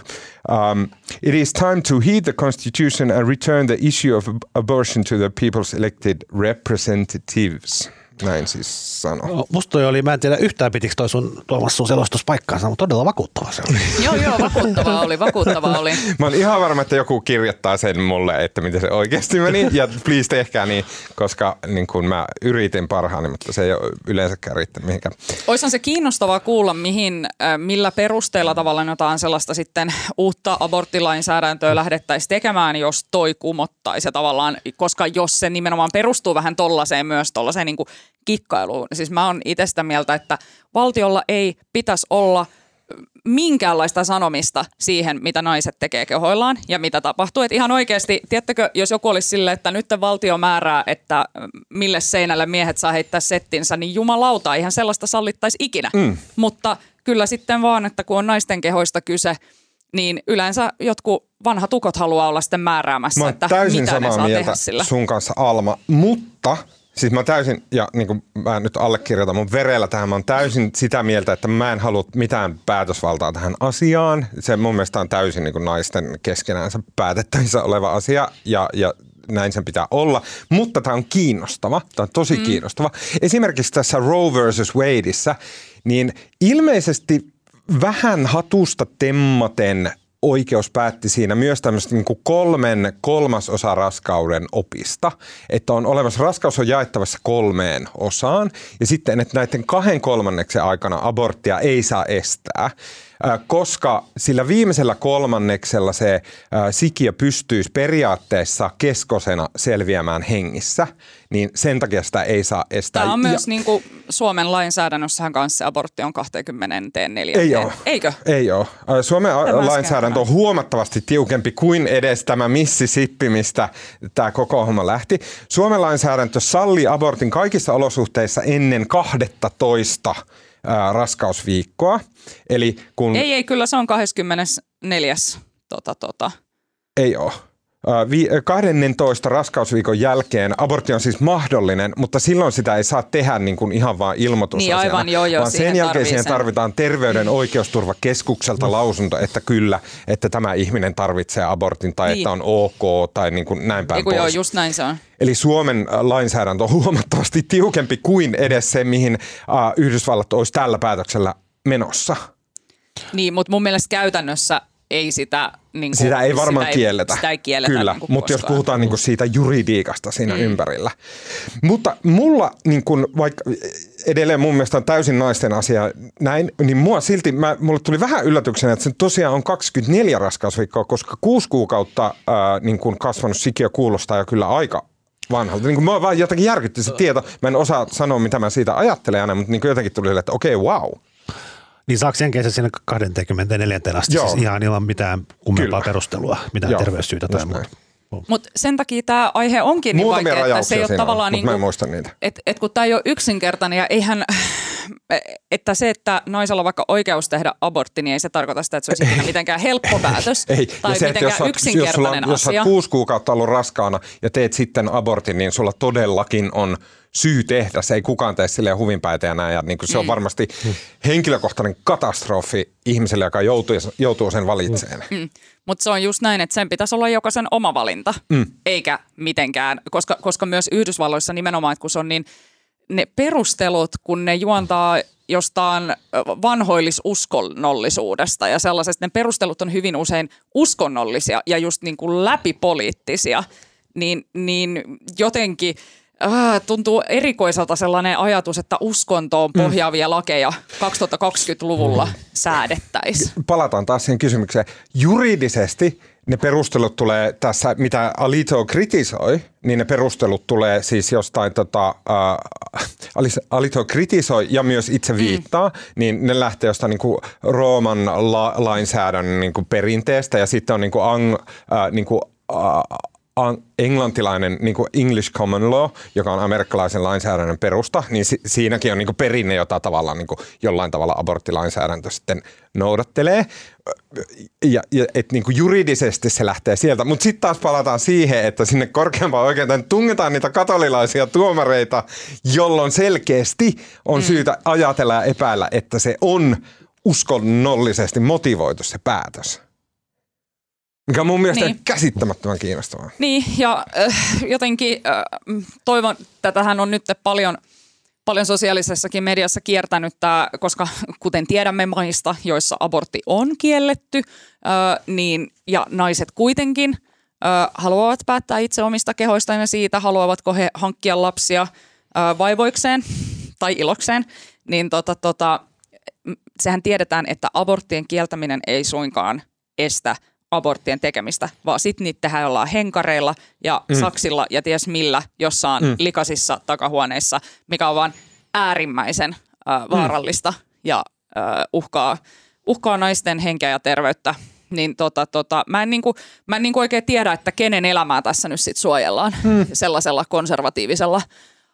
Um, it is time to heed the Constitution and return the issue of abortion to the people's elected representatives. Näin siis sano. No, musta toi oli, mä en tiedä yhtään pitikö toi sun Tuomas sun selostus paikkaansa, mutta todella vakuuttava se oli. <laughs> joo, joo, vakuuttava oli, vakuuttava oli. <laughs> mä oon ihan varma, että joku kirjoittaa sen mulle, että miten se oikeasti meni. <laughs> Ja please tehkää niin, koska niin kun mä yritin parhaani, mutta se ei ole yleensäkään riittänyt mihinkään. Oishan se kiinnostavaa kuulla, mihin, millä perusteella tavallaan jotain sellaista sitten uutta aborttilainsäädäntöä lähdettäisiin tekemään, jos toi kumottaisi tavallaan, koska jos se nimenomaan perustuu vähän tollaiseen myös tollaiseen niin kikkailuun. Siis mä oon itse sitä mieltä, että valtiolla ei pitäisi olla minkäänlaista sanomista siihen, mitä naiset tekee kehoillaan ja mitä tapahtuu. Et ihan oikeasti, tiedättekö, jos joku olisi sille, että nyt valtio määrää, että mille seinälle miehet saa heittää settinsä, niin jumalauta, ihan sellaista sallittaisi ikinä. Mm. Mutta kyllä sitten vaan, että kun on naisten kehoista kyse, niin yleensä jotkut vanhat ukot haluaa olla sitten määräämässä, että mitä ne saa tehdä sillä. sun kanssa Alma, mutta Siis mä täysin, ja niin kuin mä nyt allekirjoitan mun verellä tähän, mä oon täysin sitä mieltä, että mä en halua mitään päätösvaltaa tähän asiaan. Se mun mielestä on täysin niin kuin naisten keskenäänsä päätettävissä oleva asia, ja, ja näin sen pitää olla. Mutta tämä on kiinnostava, tämä on tosi mm. kiinnostava. Esimerkiksi tässä Roe versus Wadeissa, niin ilmeisesti vähän hatusta temmaten – oikeus päätti siinä myös tämmöistä niin kuin kolmen kolmasosa raskauden opista, että on olemassa, raskaus on jaettavassa kolmeen osaan ja sitten, että näiden kahden kolmanneksen aikana aborttia ei saa estää. koska sillä viimeisellä kolmanneksella se sikiö pystyisi periaatteessa keskosena selviämään hengissä, niin sen takia sitä ei saa estää. Tämä on myös ja, niin kuin Suomen lainsäädännössähän kanssa abortti on 24. Ei ole. Eikö? Ei ole. Suomen Tämä lainsäädäntö on huomattavasti tiukempi kuin edes tämä Mississippi, mistä tämä koko homma lähti. Suomen lainsäädäntö salli abortin kaikissa olosuhteissa ennen 12 raskausviikkoa. Eli kun... Ei, ei, kyllä se on 24. Tota, tota. Ei ole. 12 raskausviikon jälkeen abortti on siis mahdollinen, mutta silloin sitä ei saa tehdä niin kuin ihan vaan ilmoitusasiana. Niin aivan, joo, joo, vaan sen jälkeen siihen tarvitaan terveyden oikeusturvakeskukselta lausunto, että kyllä, että tämä ihminen tarvitsee abortin tai niin. että on ok tai niin kuin näin päin pois. Joo, just näin se on. Eli Suomen lainsäädäntö on huomattavasti tiukempi kuin edes se, mihin Yhdysvallat olisi tällä päätöksellä menossa. Niin, mutta mun mielestä käytännössä ei sitä... Niin kuin, sitä ei varmaan sitä kielletä. Ei, sitä ei kielletä Kyllä, niin mutta jos puhutaan niin kuin siitä juridiikasta siinä mm. ympärillä. Mutta mulla niin kuin, vaikka edelleen mun mielestä on täysin naisten asia näin, niin mua silti, mä, mulle tuli vähän yllätyksenä, että se tosiaan on 24 raskausviikkoa, koska kuusi kuukautta ää, niin kuin kasvanut sikiö kuulostaa jo kyllä aika vanhalta. Niin kuin mä vaan jotenkin järkytti se tieto. Mä en osaa sanoa, mitä mä siitä ajattelen aina, mutta niin kuin jotenkin tuli että okei, okay, wow. Niin saako sen kesä sinne 24 asti Joo. siis ihan ilman mitään kummempaa Kyllä. perustelua, mitään Joo. terveyssyytä tai muuta? Mutta sen takia tämä aihe onkin niin Muutamia vaikea, että se ei ole tavallaan on, niin kuin, muista niitä. Et, et kun tämä ei ole yksinkertainen ja eihän, <laughs> että se, että naisella on vaikka oikeus tehdä abortti, niin ei se tarkoita sitä, että se olisi ikinä mitenkään helppo <laughs> päätös ei. tai se, mitenkään jos yksinkertainen jos asia. Jos kuusi kuukautta ollut raskaana ja teet sitten abortin, niin sulla todellakin on syy tehdä. Se ei kukaan tee silleen huvinpäitä ja näin. Ja niin kuin se on mm. varmasti mm. henkilökohtainen katastrofi ihmiselle, joka joutuu, joutuu sen valitsemaan. Mm. Mutta se on just näin, että sen pitäisi olla jokaisen oma valinta, mm. eikä mitenkään, koska, koska myös Yhdysvalloissa nimenomaan, että kun se on niin ne perustelut, kun ne juontaa jostain vanhoillisuskonnollisuudesta ja sellaisesta, ne perustelut on hyvin usein uskonnollisia ja just niin kuin läpipoliittisia, niin, niin jotenkin – äh, tuntuu erikoiselta sellainen ajatus, että uskontoon mm. pohjaavia mm. lakeja 2020-luvulla mm. säädettäisiin. Palataan taas siihen kysymykseen. Juridisesti ne perustelut tulee tässä, mitä Alito kritisoi, niin ne perustelut tulee siis jostain, tota, äh, Alito kritisoi ja myös itse mm. viittaa, mm. niin ne lähtee jostain niin kuin Rooman la- lainsäädännön niin kuin perinteestä ja sitten on niin kuin ang, äh, niin kuin, äh, englantilainen niin kuin English Common Law, joka on amerikkalaisen lainsäädännön perusta, niin si- siinäkin on niin kuin perinne, jota tavallaan niin kuin jollain tavalla aborttilainsäädäntö sitten noudattelee. Ja, ja et niin kuin juridisesti se lähtee sieltä. Mutta sitten taas palataan siihen, että sinne korkeampaan oikeuteen tungetaan niitä katolilaisia tuomareita, jolloin selkeästi on mm. syytä ajatella ja epäillä, että se on uskonnollisesti motivoitu se päätös. Mikä on mun mielestä niin. käsittämättömän kiinnostavaa. Niin, ja äh, jotenkin äh, toivon, tätähän on nyt paljon, paljon sosiaalisessakin mediassa kiertänyt, tää, koska kuten tiedämme maista, joissa abortti on kielletty, äh, niin, ja naiset kuitenkin äh, haluavat päättää itse omista kehoistaan ja siitä, haluavatko he hankkia lapsia äh, vaivoikseen tai ilokseen, niin tota, tota, sehän tiedetään, että aborttien kieltäminen ei suinkaan estä – aborttien tekemistä, vaan sitten niitä tehdään ollaan henkareilla ja mm. saksilla ja ties millä jossain mm. likaisissa takahuoneissa, mikä on vaan äärimmäisen äh, vaarallista mm. ja äh, uhkaa, uhkaa naisten henkeä ja terveyttä. Niin tota, tota, mä en, niinku, mä en niinku oikein tiedä, että kenen elämää tässä nyt sit suojellaan mm. sellaisella konservatiivisella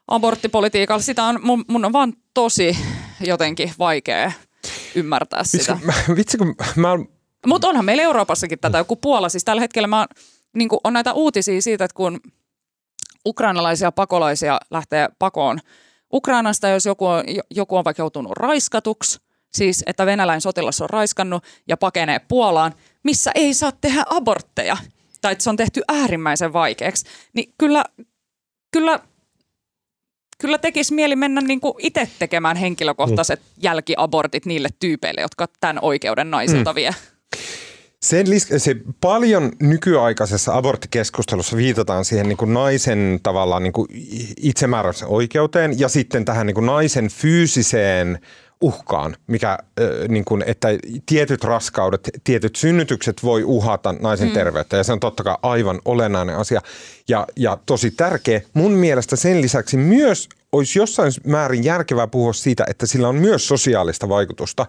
aborttipolitiikalla. Sitä on, mun, mun on vaan tosi jotenkin vaikea ymmärtää sitä. Vitsi, vitsi kun mä mutta onhan meillä Euroopassakin tätä, joku Puola. Siis tällä hetkellä mä, niin on näitä uutisia siitä, että kun ukrainalaisia pakolaisia lähtee pakoon Ukrainasta, jos joku on, joku on vaikka joutunut raiskatuksi, siis että venäläinen sotilas on raiskannut ja pakenee Puolaan, missä ei saa tehdä abortteja, tai että se on tehty äärimmäisen vaikeaksi, niin kyllä, kyllä kyllä tekisi mieli mennä niin kuin itse tekemään henkilökohtaiset mm. jälkiabortit niille tyypeille, jotka tämän oikeuden naisilta mm. vie. Sen se paljon nykyaikaisessa aborttikeskustelussa viitataan siihen niin kuin naisen tavallaan niin kuin itsemääräisen oikeuteen ja sitten tähän niin kuin naisen fyysiseen uhkaan, mikä, äh, niin kuin, että tietyt raskaudet, tietyt synnytykset voi uhata naisen mm. terveyttä ja se on totta kai aivan olennainen asia ja, ja tosi tärkeä. Mun mielestä sen lisäksi myös olisi jossain määrin järkevää puhua siitä, että sillä on myös sosiaalista vaikutusta.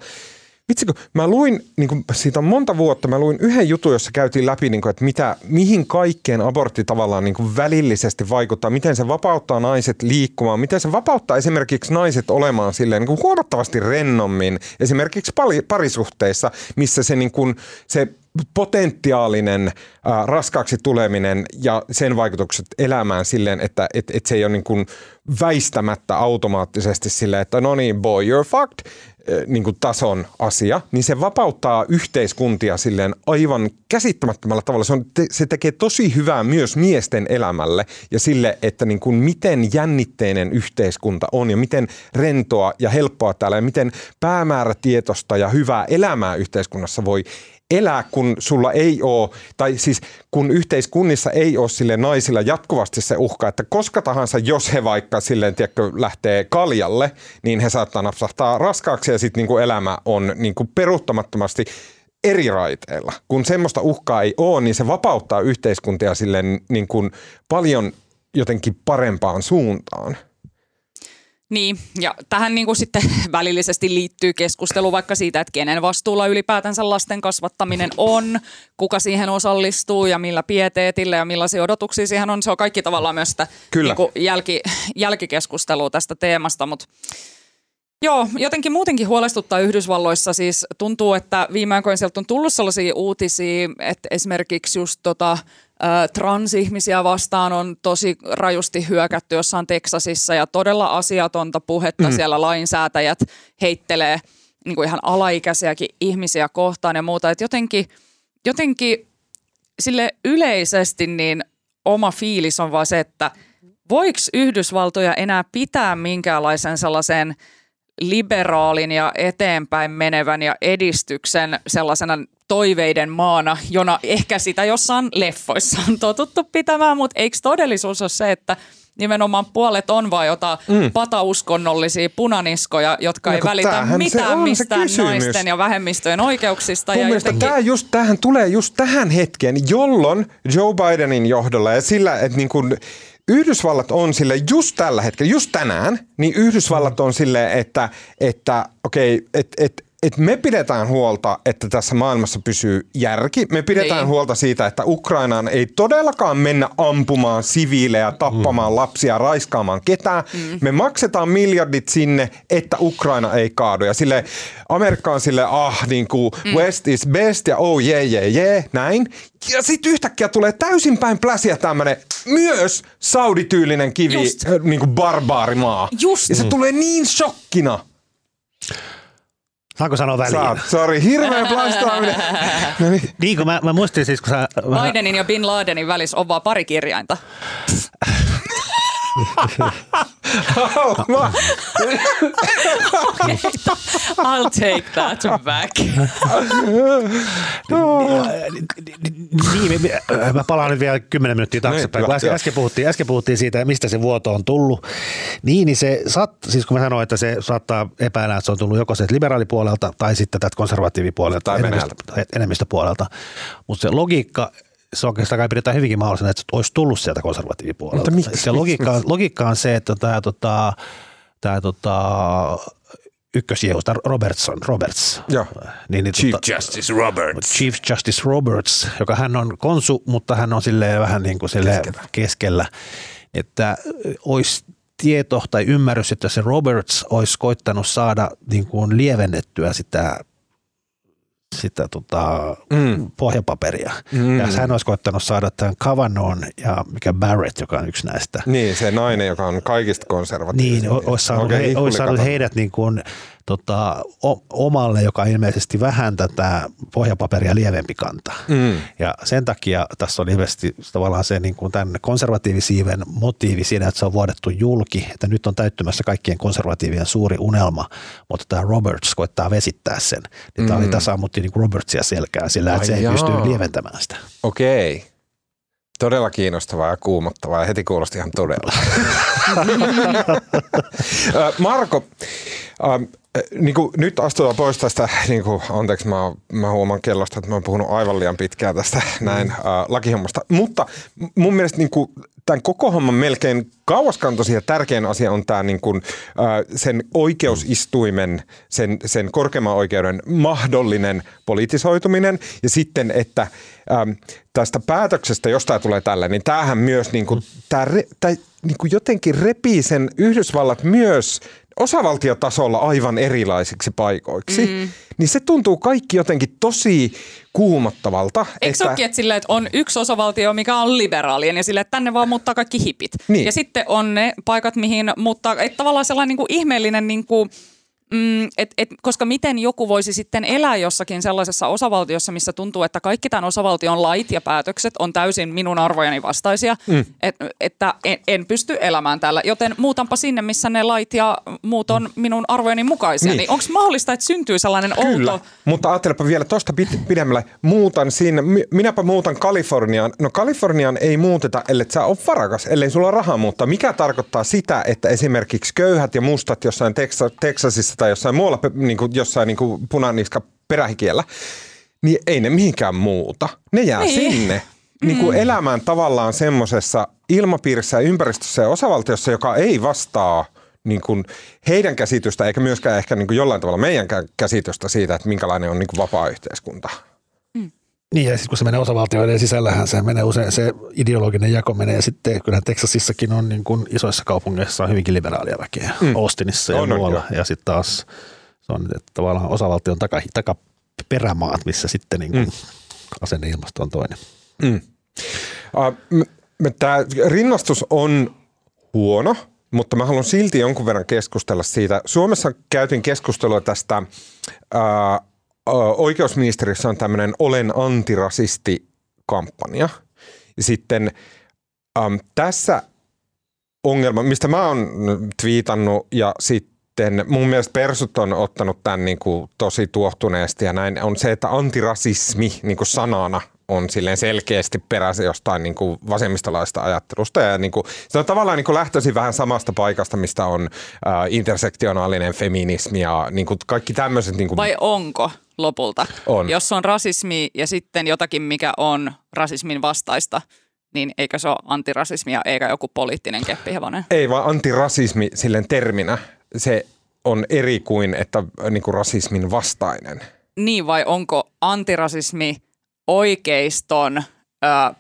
Vitsi, kun mä luin, niin kun siitä on monta vuotta, mä luin yhden jutun, jossa käytiin läpi, niin kun, että mitä, mihin kaikkeen abortti tavallaan niin välillisesti vaikuttaa, miten se vapauttaa naiset liikkumaan, miten se vapauttaa esimerkiksi naiset olemaan silleen niin huomattavasti rennommin, esimerkiksi parisuhteissa, missä se, niin kun, se potentiaalinen äh, raskaaksi tuleminen ja sen vaikutukset elämään silleen, että et, et se ei ole niin kuin väistämättä automaattisesti silleen, että no niin boy, you're fucked, niin kuin tason asia, niin se vapauttaa yhteiskuntia silleen aivan käsittämättömällä tavalla. Se, on, se tekee tosi hyvää myös miesten elämälle ja sille, että niin kuin miten jännitteinen yhteiskunta on ja miten rentoa ja helppoa täällä ja miten päämäärätietoista ja hyvää elämää yhteiskunnassa voi elää, kun sulla ei ole, tai siis kun yhteiskunnissa ei ole sille naisilla jatkuvasti se uhka, että koska tahansa, jos he vaikka silleen, tiedätkö, lähtee kaljalle, niin he saattaa napsahtaa raskaaksi ja sitten niin elämä on niin kuin peruuttamattomasti eri raiteilla. Kun semmoista uhkaa ei ole, niin se vapauttaa yhteiskuntia silleen niin kuin paljon jotenkin parempaan suuntaan. Niin, ja tähän niin kuin sitten <laughs> välillisesti liittyy keskustelu vaikka siitä, että kenen vastuulla ylipäätänsä lasten kasvattaminen on, kuka siihen osallistuu ja millä pieteetillä ja millaisia odotuksia siihen on. Se on kaikki tavallaan myös sitä Kyllä. Niin kuin jälki, jälkikeskustelua tästä teemasta, mutta Joo, jotenkin muutenkin huolestuttaa Yhdysvalloissa. Siis tuntuu, että viime aikoina sieltä on tullut sellaisia uutisia, että esimerkiksi just tota, transihmisiä vastaan on tosi rajusti hyökätty jossain Teksasissa ja todella asiatonta puhetta mm. siellä lainsäätäjät heittelee niin kuin ihan alaikäisiäkin ihmisiä kohtaan ja muuta. Et jotenkin, jotenkin sille yleisesti niin oma fiilis on vaan se, että voiko Yhdysvaltoja enää pitää minkäänlaisen sellaisen liberaalin ja eteenpäin menevän ja edistyksen sellaisena toiveiden maana, jona ehkä sitä jossain leffoissa on totuttu pitämään, mutta eikö todellisuus ole se, että nimenomaan puolet on vain jotain mm. patauskonnollisia punaniskoja, jotka no, ei välitä mitään mistään naisten ja vähemmistöjen oikeuksista. Mun ja jotenkin... tämä just tähän tulee just tähän hetkeen, jolloin Joe Bidenin johdolla ja sillä, että niin kuin Yhdysvallat on sille just tällä hetkellä, just tänään, niin Yhdysvallat on sille, että, että okei, okay, että et, et me pidetään huolta, että tässä maailmassa pysyy järki. Me pidetään niin. huolta siitä, että Ukrainaan ei todellakaan mennä ampumaan siviilejä, tappamaan mm. lapsia, raiskaamaan ketään. Mm. Me maksetaan miljardit sinne, että Ukraina ei kaadu. Ja sille Amerikka on sille, ah, niin kuin mm. West is best ja oh yeah, yeah, yeah, näin. Ja sitten yhtäkkiä tulee täysin päin pläsiä tämmöinen myös saudityylinen kivi, Just. niin kuin barbaarimaa. Just. Ja se mm. tulee niin shokkina. Saanko sanoa väliin? Saat, sori, hirveä plastaaminen. <laughs> no niin. niin kun mä, mä muistin siis, kun sä... Bidenin ja Bin Ladenin välissä on vaan pari kirjainta. <laughs> I'll take that back. niin, mä palaan nyt vielä kymmenen minuuttia taaksepäin. Kun äsken, äsken, puhuttiin, äsken puhuttiin siitä, mistä se vuoto on tullut. Niin, niin se saat, siis kun mä sanoin, että se saattaa epäillä, että se on tullut joko se liberaalipuolelta tai sitten tätä konservatiivipuolelta tai enemmistö, enemmistöpuolelta. Mutta se logiikka se oikeastaan kai pidetään hyvinkin mahdollisena, että olisi tullut sieltä konservatiivipuolelta. Mutta miksi? Se logiikka, logiikka on se, että tämä, tota, tämä tota, ykkösjeus, Robertson, Roberts. Joo. Niin, niin, Chief tota, Justice Roberts. Chief Justice Roberts, joka hän on konsu, mutta hän on silleen vähän niin kuin silleen keskellä. keskellä. Että olisi tieto tai ymmärrys, että se Roberts olisi koittanut saada niin kuin lievennettyä sitä sitä tota, mm. pohjapaperia. Mm. Ja hän olisi koittanut saada tämän Kavanon ja mikä Barrett, joka on yksi näistä. Niin, se nainen, joka on kaikista konservatiivisia. Niin, olisi saanut, okay, he, olisi saanut heidät niin kuin tota, omalle, joka ilmeisesti vähän tätä pohjapaperia lievempi kanta. Mm. Ja sen takia tässä on ilmeisesti tavallaan se niin kuin tämän konservatiivisiiven motiivi siinä, että se on vuodettu julki, että nyt on täyttymässä kaikkien konservatiivien suuri unelma, mutta tämä Roberts koittaa vesittää sen. Niin tämä mm. oli, tässä ammuttiin niin Robertsia selkää sillä, että Ai se ei pysty lieventämään sitä. Okei. Okay. Todella kiinnostavaa ja kuumottavaa ja heti kuulosti ihan todella. <laughs> Marko, Ähm, niin kuin, nyt astutaan pois tästä, niin kuin, anteeksi mä, mä huomaan kellosta, että mä oon puhunut aivan liian pitkään tästä näin äh, lakihommasta, mutta mun mielestä niin kuin, tämän koko homman melkein kauaskantoisin ja tärkein asia on tämä niin kuin, äh, sen oikeusistuimen, sen, sen korkeimman oikeuden mahdollinen politisoituminen ja sitten, että ähm, tästä päätöksestä, jos tämä tulee tällä, niin tämähän myös niin kuin, tää, tää, niin kuin jotenkin repii sen Yhdysvallat myös osavaltiotasolla aivan erilaisiksi paikoiksi, mm. niin se tuntuu kaikki jotenkin tosi kuumottavalta. Eikö että... Että, sille, että on yksi osavaltio, mikä on liberaalien ja sille, että tänne vaan muuttaa kaikki hipit. Niin. Ja sitten on ne paikat, mihin muuttaa, että tavallaan sellainen niin kuin ihmeellinen niin kuin, Mm, et, et, koska miten joku voisi sitten elää jossakin sellaisessa osavaltiossa, missä tuntuu, että kaikki tämän osavaltion lait ja päätökset on täysin minun arvojeni vastaisia, mm. et, että en, en pysty elämään täällä. Joten muutanpa sinne, missä ne lait ja muut on minun arvojeni mukaisia. Niin. niin Onko mahdollista, että syntyy sellainen Kyllä. outo... mutta ajattelepa vielä tuosta pidemmälle. Muutan sinne, minäpä muutan Kaliforniaan. No Kaliforniaan ei muuteta, ellei sä ole varakas, ellei sulla ole rahaa muuttaa. Mikä tarkoittaa sitä, että esimerkiksi köyhät ja mustat jossain Teksasissa tai jossain muualla, niin kuin, jossain niin kuin punaniska perähikiellä, niin ei ne mihinkään muuta. Ne jää niin. sinne niin kuin mm. elämään tavallaan semmoisessa ilmapiirissä ja ympäristössä ja osavaltiossa, joka ei vastaa niin kuin heidän käsitystä, eikä myöskään ehkä niin kuin jollain tavalla meidän käsitystä siitä, että minkälainen on niin kuin vapaa yhteiskunta. Niin ja sitten kun se menee osavaltioiden sisällähän se menee usein, se ideologinen jako menee ja sitten kyllähän Texasissakin on niin kuin isoissa kaupungeissa on hyvinkin liberaalia väkeä, mm. Austinissa ja on, muualla. On, ja sitten taas se on että tavallaan osavaltion taka, takaperämaat, missä sitten niin kuin mm. asenneilmasto on toinen. Mm. Uh, Tämä rinnastus on huono, mutta mä haluan silti jonkun verran keskustella siitä. Suomessa käytiin keskustelua tästä uh, oikeusministeriössä on tämmöinen Olen antirasisti-kampanja. Ja sitten äm, tässä ongelma, mistä mä oon twiitannut ja sitten mun mielestä Persut on ottanut tämän niin kuin tosi tuohtuneesti ja näin, on se, että antirasismi niin kuin sanana on silleen selkeästi peräisin jostain niin kuin vasemmistolaista ajattelusta. Ja niin kuin, se on tavallaan niin kuin lähtöisin vähän samasta paikasta, mistä on äh, intersektionaalinen feminismi ja niin kuin kaikki tämmöiset. Niin kuin... Vai onko? lopulta. On. Jos on rasismi ja sitten jotakin, mikä on rasismin vastaista, niin eikö se ole antirasismia eikä joku poliittinen keppihevonen? Ei, vaan antirasismi silleen terminä. Se on eri kuin, että niin kuin rasismin vastainen. Niin vai onko antirasismi oikeiston ö,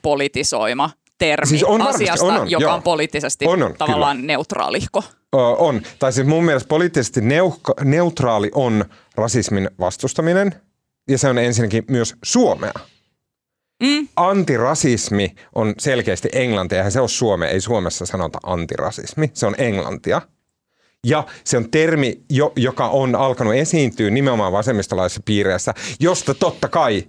politisoima termi siis on asiasta, on, on, joka joo. on poliittisesti on, on, tavallaan kyllä. neutraalihko? Ö, on. Tai siis mun mielestä poliittisesti neuka, neutraali on rasismin vastustaminen, ja se on ensinnäkin myös Suomea. Mm. Antirasismi on selkeästi englantia, ja se on Suomea. Ei Suomessa sanota antirasismi, se on englantia. Ja se on termi, joka on alkanut esiintyä nimenomaan vasemmistolaisissa piireissä, josta totta kai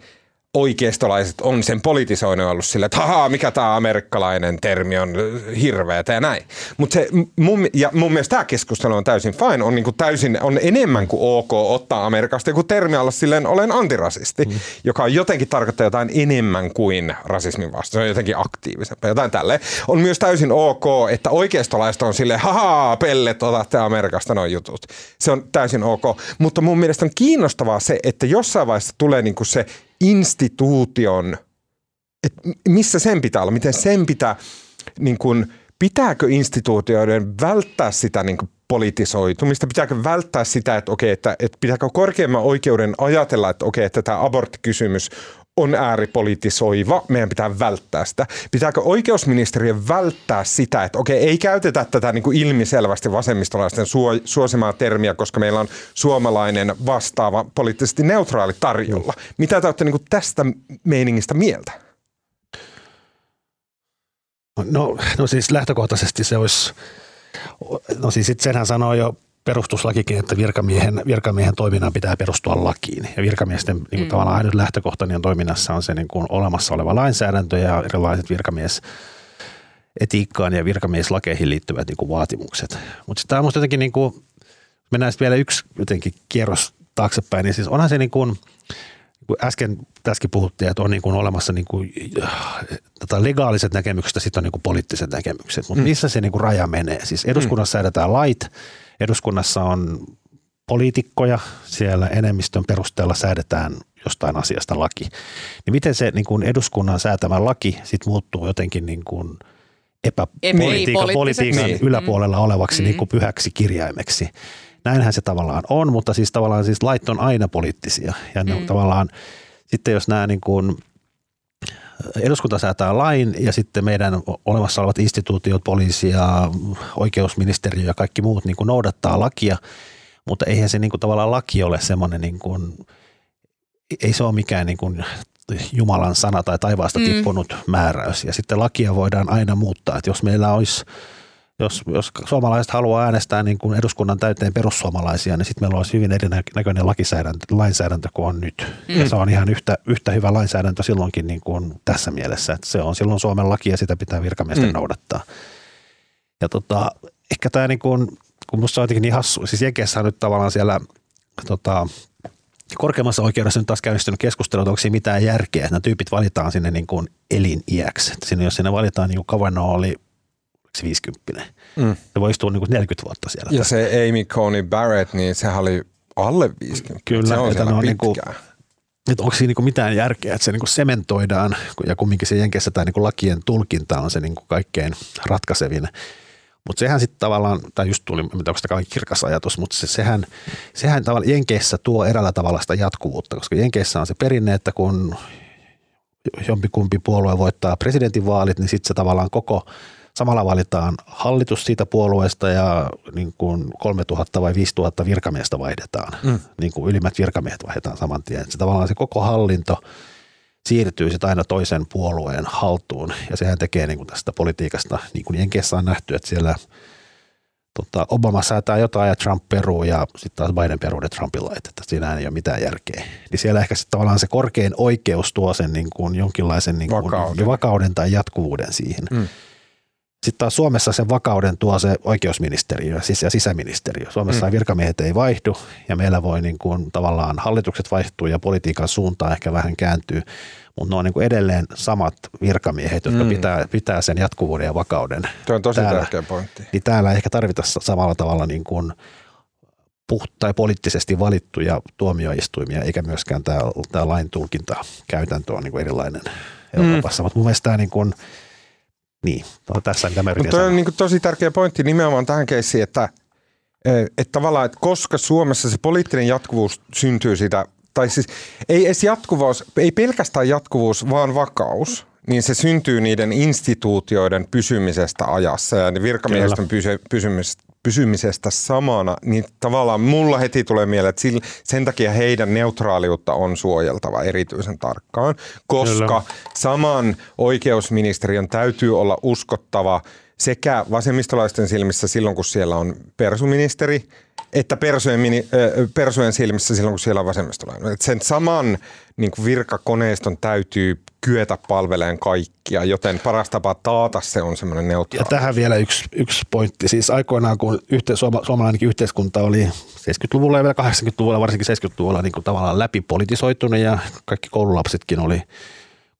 oikeistolaiset on sen politisoinut ollut sille, että haha, mikä tämä amerikkalainen termi on hirveätä ja näin. Mutta mun, ja mun mielestä tämä keskustelu on täysin fine, on, niinku täysin, on enemmän kuin ok ottaa Amerikasta joku termi alla silleen, olen antirasisti, mm. joka jotenkin tarkoittaa jotain enemmän kuin rasismin vasta. Se on jotenkin aktiivisempaa, jotain tälleen. On myös täysin ok, että oikeistolaiset on silleen, haha, pellet, otatte Amerikasta noin jutut. Se on täysin ok. Mutta mun mielestä on kiinnostavaa se, että jossain vaiheessa tulee niinku se instituution, että missä sen pitää olla, miten sen pitää, niin kuin, pitääkö instituutioiden välttää sitä niin kuin politisoitumista, pitääkö välttää sitä, että okei, että, että pitääkö korkeimman oikeuden ajatella, että okei, että tämä aborttikysymys on ääripolitisoiva, meidän pitää välttää sitä. Pitääkö oikeusministeriö välttää sitä, että okei, ei käytetä tätä niin kuin ilmiselvästi vasemmistolaisten suosimaa termiä, koska meillä on suomalainen vastaava poliittisesti neutraali tarjolla. Mitä te olette niin kuin tästä meiningistä mieltä? No, no siis lähtökohtaisesti se olisi, no siis senhän sanoo jo perustuslakikin, että virkamiehen, virkamiehen toiminnan pitää perustua lakiin. Ja virkamiesten niin kuin mm. tavallaan ainut lähtökohtainen toiminnassa on se niin kuin olemassa oleva lainsäädäntö ja erilaiset virkamies etiikkaan ja virkamieslakeihin liittyvät niin kuin vaatimukset. Mutta tämä on jotenkin, niin kuin, mennään sitten vielä yksi jotenkin kierros taaksepäin, niin siis onhan se niin kuin, niin kuin äsken tässäkin puhuttiin, että on niin kuin olemassa niin kuin, tota legaaliset näkemykset ja sitten on niin kuin poliittiset näkemykset, mutta mm. missä se niin kuin raja menee? Siis eduskunnassa mm. säädetään lait, eduskunnassa on poliitikkoja, siellä enemmistön perusteella säädetään jostain asiasta laki. Niin miten se niin kuin eduskunnan säätämä laki sit muuttuu jotenkin niin kuin epäpolitiikan politiikan niin. yläpuolella olevaksi mm. niin kuin pyhäksi kirjaimeksi. Näinhän se tavallaan on, mutta siis tavallaan siis lait on aina poliittisia. Ja ne mm. tavallaan sitten jos nämä niin kuin eduskunta säätää lain ja sitten meidän olemassa olevat instituutiot, poliisi ja oikeusministeriö ja kaikki muut niin kuin noudattaa lakia, mutta eihän se niin kuin tavallaan laki ole semmoinen, niin kuin, ei se ole mikään niin kuin Jumalan sana tai taivaasta mm. tippunut määräys. Ja sitten lakia voidaan aina muuttaa. Että jos meillä olisi jos, jos suomalaiset haluaa äänestää niin kuin eduskunnan täyteen perussuomalaisia, niin sitten meillä olisi hyvin erinäköinen lakisäädäntö, lainsäädäntö kuin on nyt. Mm. Ja se on ihan yhtä, yhtä hyvä lainsäädäntö silloinkin niin kuin tässä mielessä, että se on silloin Suomen laki ja sitä pitää virkamiesten mm. noudattaa. Ja tota, ehkä tämä niin kuin, kun musta on jotenkin niin hassu, siis Jenkeissä on nyt tavallaan siellä tota, korkeimmassa oikeudessa nyt taas käynnistynyt keskustelu, että onko siinä mitään järkeä, että nämä tyypit valitaan sinne niin kuin eliniäksi. Että sinne, jos sinne valitaan, niin kuin Kavanaugh oli 50. Mm. Se voi istua niin kuin 40 vuotta siellä. Ja se Amy Coney Barrett, niin sehän oli alle 50. Kyllä, se on siellä niin kuin, että onko siinä niin mitään järkeä, että se niin kuin sementoidaan ja kumminkin se Jenkeissä tämä niin kuin lakien tulkinta on se niin kuin kaikkein ratkaisevin. Mutta sehän sitten tavallaan, tai just tuli, onko sitä kirkas ajatus, mutta se, sehän, sehän tavallaan Jenkeissä tuo erällä tavalla sitä jatkuvuutta, koska Jenkeissä on se perinne, että kun jompikumpi puolue voittaa presidentinvaalit, niin sitten se tavallaan koko Samalla valitaan hallitus siitä puolueesta ja niin kuin 3000 vai 5000 virkamiestä vaihdetaan. Mm. Niin kuin ylimmät virkamiehet vaihdetaan saman tien. Se tavallaan se koko hallinto siirtyy sitten aina toisen puolueen haltuun ja sehän tekee niin kuin tästä politiikasta, niin kuin Jenkeissä on nähty, että siellä tota, Obama säätää jotain ja Trump peruu ja sitten taas Biden peruu ne Trumpin lait, että siinä ei ole mitään järkeä. Niin siellä ehkä sitten tavallaan se korkein oikeus tuo sen niin kuin jonkinlaisen niin kuin vakauden. vakauden tai jatkuvuuden siihen. Mm. Sitten taas Suomessa sen vakauden tuo se oikeusministeriö ja sisäministeriö. Suomessa mm. virkamiehet ei vaihdu ja meillä voi niin kuin tavallaan hallitukset vaihtuu ja politiikan suuntaan ehkä vähän kääntyy, mutta ne on niin kuin edelleen samat virkamiehet, jotka mm. pitää, pitää sen jatkuvuuden ja vakauden. Tuo on tosi täällä, tärkeä pointti. Niin täällä ehkä tarvita samalla tavalla niin kuin puht- tai poliittisesti valittuja tuomioistuimia, eikä myöskään tämä, tämä lain tulkinta käytäntö on niin kuin erilainen Euroopassa. Mm. Mutta mun mielestä tämä niin kuin – niin, no, tässä mitä mä Mutta on niin tosi tärkeä pointti nimenomaan tähän keissiin, että, eh, että tavallaan, että koska Suomessa se poliittinen jatkuvuus syntyy siitä, tai siis ei edes jatkuvuus, ei pelkästään jatkuvuus, vaan vakaus, niin se syntyy niiden instituutioiden pysymisestä ajassa ja virkamiehistön pysy, pysymisestä, pysymisestä samana, niin tavallaan mulla heti tulee mieleen, että sen takia heidän neutraaliutta on suojeltava erityisen tarkkaan, koska Kyllä. saman oikeusministeriön täytyy olla uskottava sekä vasemmistolaisten silmissä silloin, kun siellä on persuministeri, että persujen, mini, persujen silmissä silloin, kun siellä on vasemmistolainen. Että sen saman niin kuin virkakoneiston täytyy kyetä palveleen kaikkia, joten paras tapa taata se on semmoinen neutraali. Ja tähän vielä yksi, yksi pointti. Siis aikoinaan, kun yhte, suoma, suomalainen yhteiskunta oli 70-luvulla ja vielä 80-luvulla, varsinkin 70-luvulla niin kuin tavallaan läpipolitisoitunut ja kaikki koululapsetkin oli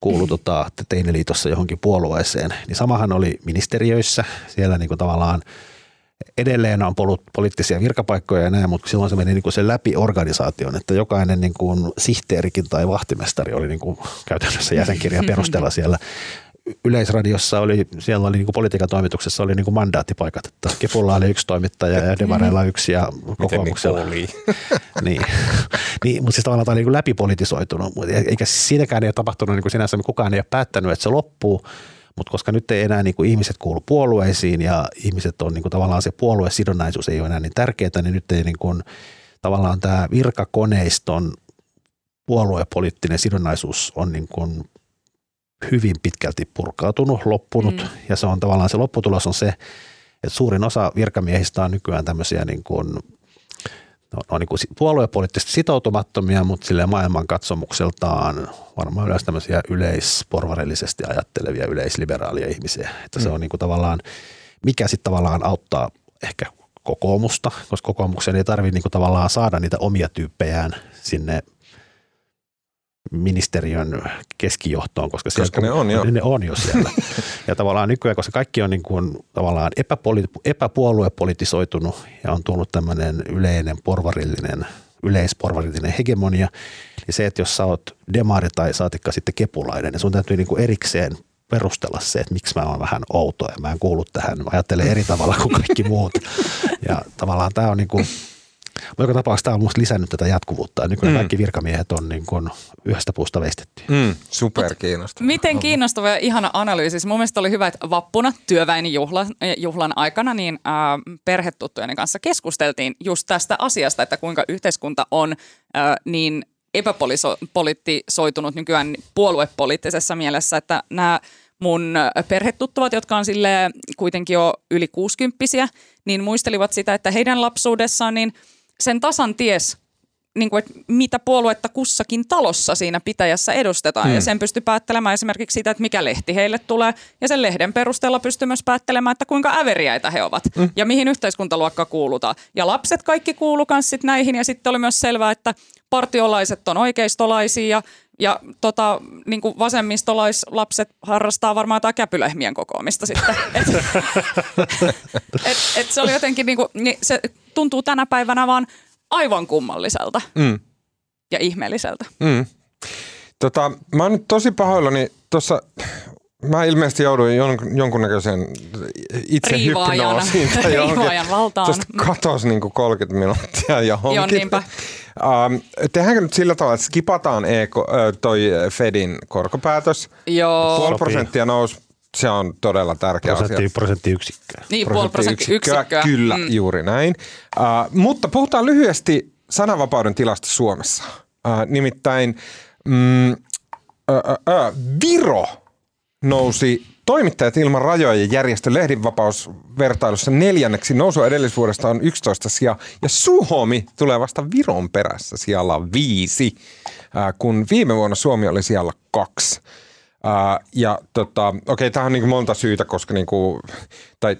kuulu tota, teineliitossa johonkin puolueeseen, niin samahan oli ministeriöissä. Siellä niin kuin tavallaan edelleen on ollut poliittisia virkapaikkoja ja näin, mutta silloin se meni niin kuin se läpi organisaation, että jokainen niin kuin sihteerikin tai vahtimestari oli niin kuin käytännössä jäsenkirjan perusteella <laughs> siellä Yleisradiossa oli, siellä oli niin kuin politiikan toimituksessa oli niin kuin mandaattipaikat, että Kepulla oli yksi toimittaja ja Demareilla yksi ja kokoomuksella. niin, <laughs> niin. niin, mutta siis tavallaan tämä oli niin läpipolitisoitunut, eikä siinäkään ei ole tapahtunut niin kuin sinänsä, kukaan ei ole päättänyt, että se loppuu, mutta koska nyt ei enää niin kuin ihmiset kuulu puolueisiin ja ihmiset on niin kuin tavallaan se puoluesidonnaisuus ei ole enää niin tärkeää, niin nyt ei niin kuin, tavallaan tämä virkakoneiston puoluepoliittinen sidonnaisuus on niin kuin hyvin pitkälti purkautunut, loppunut mm. ja se on tavallaan se lopputulos on se, että suurin osa virkamiehistä on nykyään tämmöisiä niin kuin no, on niin kuin puoluepoliittisesti sitoutumattomia, mutta sille maailmankatsomukseltaan varmaan yleensä tämmöisiä yleisporvarillisesti ajattelevia yleisliberaalia ihmisiä. Että mm. se on niin kuin tavallaan, mikä sitten tavallaan auttaa ehkä kokoomusta, koska kokoomuksen ei tarvitse niin tavallaan saada niitä omia tyyppejään sinne ministeriön keskijohtoon, koska, koska siellä, ne on jo. Ne on jo siellä. <laughs> ja tavallaan nykyään, koska kaikki on niin kuin, tavallaan epäpoli, epäpuoluepolitisoitunut ja on tullut tämmöinen yleinen porvarillinen, yleisporvarillinen hegemonia, niin se, että jos sä oot demari tai saatikka sitten kepulainen, niin sun täytyy niin kuin erikseen perustella se, että miksi mä oon vähän outo ja mä en kuulu tähän, mä ajattelen eri tavalla kuin kaikki muut. <laughs> Ja tavallaan tämä on niin kuin, mutta joka tapauksessa tämä on minusta lisännyt tätä jatkuvuutta. Nykyään mm. kaikki virkamiehet on niin kuin yhdestä puusta veistetty. Mm, super kiinnostavaa. Miten kiinnostava ja ihana analyysi. Mun mielestä oli hyvä, että vappuna työväinjuhlan juhlan aikana niin äh, perhetuttujen kanssa keskusteltiin just tästä asiasta, että kuinka yhteiskunta on äh, niin epäpolitisoitunut nykyään puoluepoliittisessa mielessä, että nämä mun perhetuttuvat, jotka on sille kuitenkin jo yli kuusikymppisiä, niin muistelivat sitä, että heidän lapsuudessaan niin sen tasan ties, niin kuin, että mitä puoluetta kussakin talossa siinä pitäjässä edustetaan. Hmm. Ja sen pystyy päättelemään esimerkiksi sitä, että mikä lehti heille tulee. Ja sen lehden perusteella pystyy myös päättelemään, että kuinka äveriäitä he ovat hmm. ja mihin yhteiskuntaluokka kuulutaan. Ja lapset kaikki kuulu myös näihin. Ja sitten oli myös selvää, että partiolaiset on oikeistolaisia ja ja tota, niin kuin vasemmistolaislapset harrastaa varmaan jotain käpylehmien kokoamista sitten. Et, <laughs> et, et se oli jotenkin, niin kuin, niin se tuntuu tänä päivänä vaan aivan kummalliselta mm. ja ihmeelliseltä. Mm. Tota, mä oon nyt tosi pahoillani tuossa Mä ilmeisesti jouduin jon, jonkunnäköiseen itse hypnoosiin tai <laughs> johonkin. valtaan. Tuosta katosi niin 30 minuuttia johonkin. Joo, niinpä. Um, tehdäänkö nyt sillä tavalla, että skipataan e- toi Fedin korkopäätös? Joo. Puoli prosenttia nousi se on todella tärkeä Prosentti, asia. Prosenttiyksikköä. Niin, puoli prosenttiyksikköä. Kyllä, mm. juuri näin. Uh, mutta puhutaan lyhyesti sananvapauden tilasta Suomessa. Uh, nimittäin mm, uh, uh, uh, Viro nousi Toimittajat ilman rajoja järjestö lehdinvapausvertailussa neljänneksi nousu edellisvuodesta on 11 sija ja Suomi tulee vasta Viron perässä sijalla viisi, kun viime vuonna Suomi oli siellä kaksi. Ja tota, okei, tähän on niin monta syytä, koska niin kuin, tai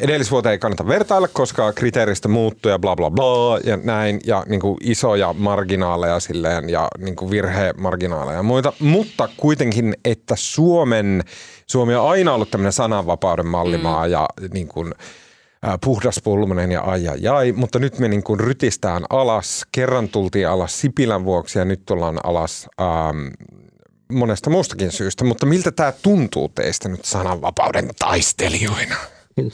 edellisvuoteen ei kannata vertailla, koska kriteeristä muuttuu ja bla bla bla ja näin ja niin kuin isoja marginaaleja silleen ja niin kuin virhemarginaaleja ja muita, mutta kuitenkin, että Suomen, Suomi on aina ollut tämmöinen sananvapauden mallimaa mm. ja niin kuin, puhdaspulmunen ja ai, ai, ai, mutta nyt me niin kuin rytistään alas. Kerran tultiin alas Sipilän vuoksi ja nyt tullaan alas ähm, monesta muustakin syystä. Mutta miltä tämä tuntuu teistä nyt sananvapauden taistelijoina?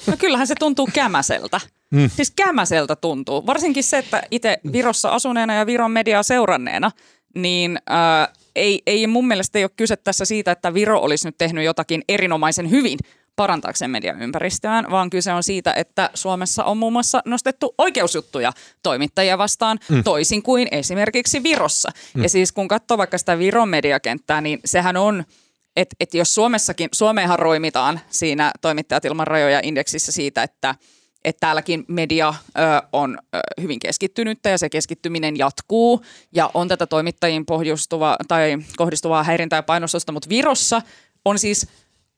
No kyllähän se tuntuu kämäseltä. Mm. Siis kämäseltä tuntuu. Varsinkin se, että itse Virossa asuneena ja Viron mediaa seuranneena, niin äh, ei, ei mun mielestä ei ole kyse tässä siitä, että Viro olisi nyt tehnyt jotakin erinomaisen hyvin parantaakseen median ympäristöään, vaan kyse on siitä, että Suomessa on muun muassa nostettu oikeusjuttuja toimittajia vastaan mm. toisin kuin esimerkiksi Virossa. Mm. Ja siis kun katsoo vaikka sitä Viron mediakenttää, niin sehän on – että et jos Suomessakin, Suomeenhan roimitaan siinä toimittajat ilman rajoja indeksissä siitä, että että täälläkin media ö, on ö, hyvin keskittynyttä ja se keskittyminen jatkuu ja on tätä toimittajiin pohjustuva, tai kohdistuvaa häirintää ja painostusta, mutta Virossa on siis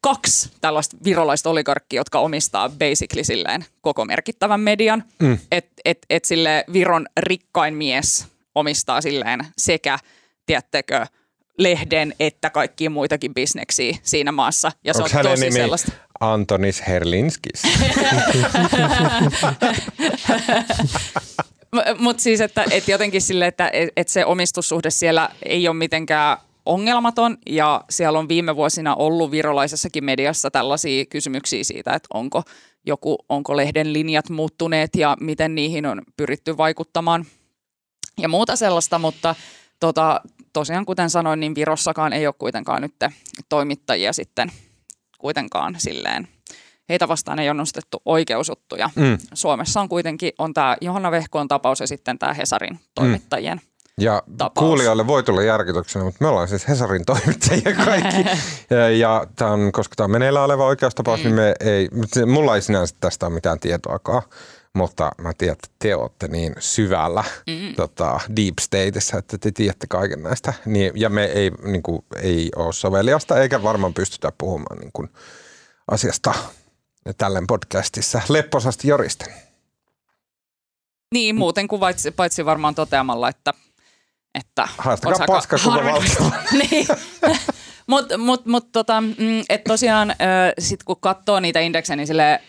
kaksi tällaista virolaista oligarkkia, jotka omistaa basically silleen koko merkittävän median. Mm. Että et, et sille Viron rikkain mies omistaa silleen sekä, tiedättekö, lehden että kaikkia muitakin bisneksiä siinä maassa. Ja se Onko on tosi nimi sellaista. Antonis Herlinskis. <laughs> Mutta siis, että et jotenkin sille, että et, et se omistussuhde siellä ei ole mitenkään ongelmaton ja siellä on viime vuosina ollut virolaisessakin mediassa tällaisia kysymyksiä siitä, että onko joku, onko lehden linjat muuttuneet ja miten niihin on pyritty vaikuttamaan ja muuta sellaista, mutta tota, tosiaan kuten sanoin, niin Virossakaan ei ole kuitenkaan nyt toimittajia sitten kuitenkaan silleen heitä vastaan ei ole nostettu oikeusuttuja. Mm. Suomessa on kuitenkin on tämä Johanna Vehkoon tapaus ja sitten tämä Hesarin toimittajien mm. Ja tapaus. kuulijoille voi tulla järkytyksenä, mutta me ollaan siis Hesarin toimittajia kaikki. <laughs> ja, ja tämän, koska tämä on meneillään oleva oikeustapaus, niin mm. niin me ei, mulla ei sinänsä tästä ole mitään tietoakaan mutta mä tiedän, että te olette niin syvällä mm. tota, deep stateissa, että te tiedätte kaiken näistä. Niin, ja me ei, niin kuin, ei ole soveliasta eikä varmaan pystytä puhumaan niin kuin, asiasta tällen podcastissa lepposasti joristen. Niin, muuten kuin paitsi, paitsi varmaan toteamalla, että, että... Haastakaa paska koko <laughs> niin. <laughs> Mutta mut, mut, tota, mm, et tosiaan sit kun katsoo niitä indeksejä, niin sille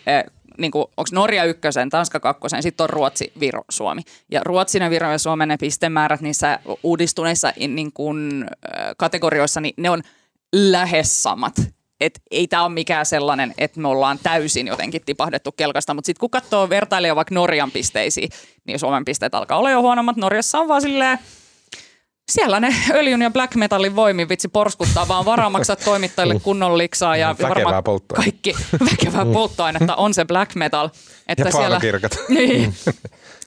niin onko Norja ykkösen, Tanska kakkosen, sitten on Ruotsi, Viro, Suomi. Ja Ruotsin ja Viron ja Suomen ne pistemäärät niissä uudistuneissa niin kuin, kategorioissa, niin ne on lähes samat. Et ei tämä ole mikään sellainen, että me ollaan täysin jotenkin tipahdettu kelkasta, mutta sitten kun katsoo vertailee vaikka Norjan pisteisiin, niin Suomen pisteet alkaa olla jo huonommat. Norjassa on vaan silleen, siellä ne <laughs> öljyn ja black metallin voimin vitsi porskuttaa, vaan varaa maksaa toimittajille kunnon liksaa ja varmaan kaikki <laughs> väkevää mm. polttoainetta on se black metal. Että ja siellä, <laughs> niin,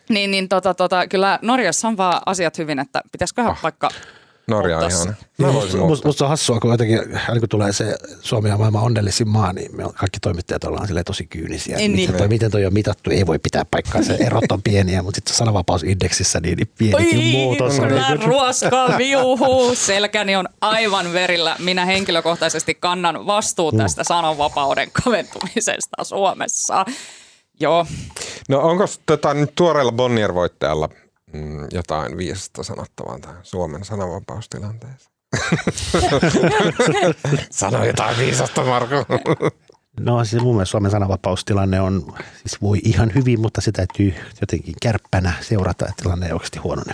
niin, niin tota, tota, kyllä Norjassa on vaan asiat hyvin, että pitäisiköhän oh. vaikka Norja on ihan. Musta must on hassua, kun jotenkin, kun tulee se Suomi ja maailman onnellisin maa, niin me kaikki toimittajat ollaan sille tosi kyynisiä. Niin, miten, toi, miten toi on mitattu, ei voi pitää paikkaa, se erot on pieniä, mutta sitten sananvapausindeksissä niin, niin pienikin Oi, muutos. Kyllä niin ruoska viuhuu, selkäni on aivan verillä. Minä henkilökohtaisesti kannan vastuun tästä sananvapauden kaventumisesta Suomessa. Joo. No onko tota, nyt tuoreella Bonnier-voittajalla mm, jotain viisasta sanottavaa tähän Suomen sananvapaustilanteeseen? <laughs> Sano jotain viisasta, Marko. No siis mun mielestä Suomen sananvapaustilanne on, siis voi ihan hyvin, mutta se täytyy jotenkin kärppänä seurata, että tilanne ei oikeasti huonone.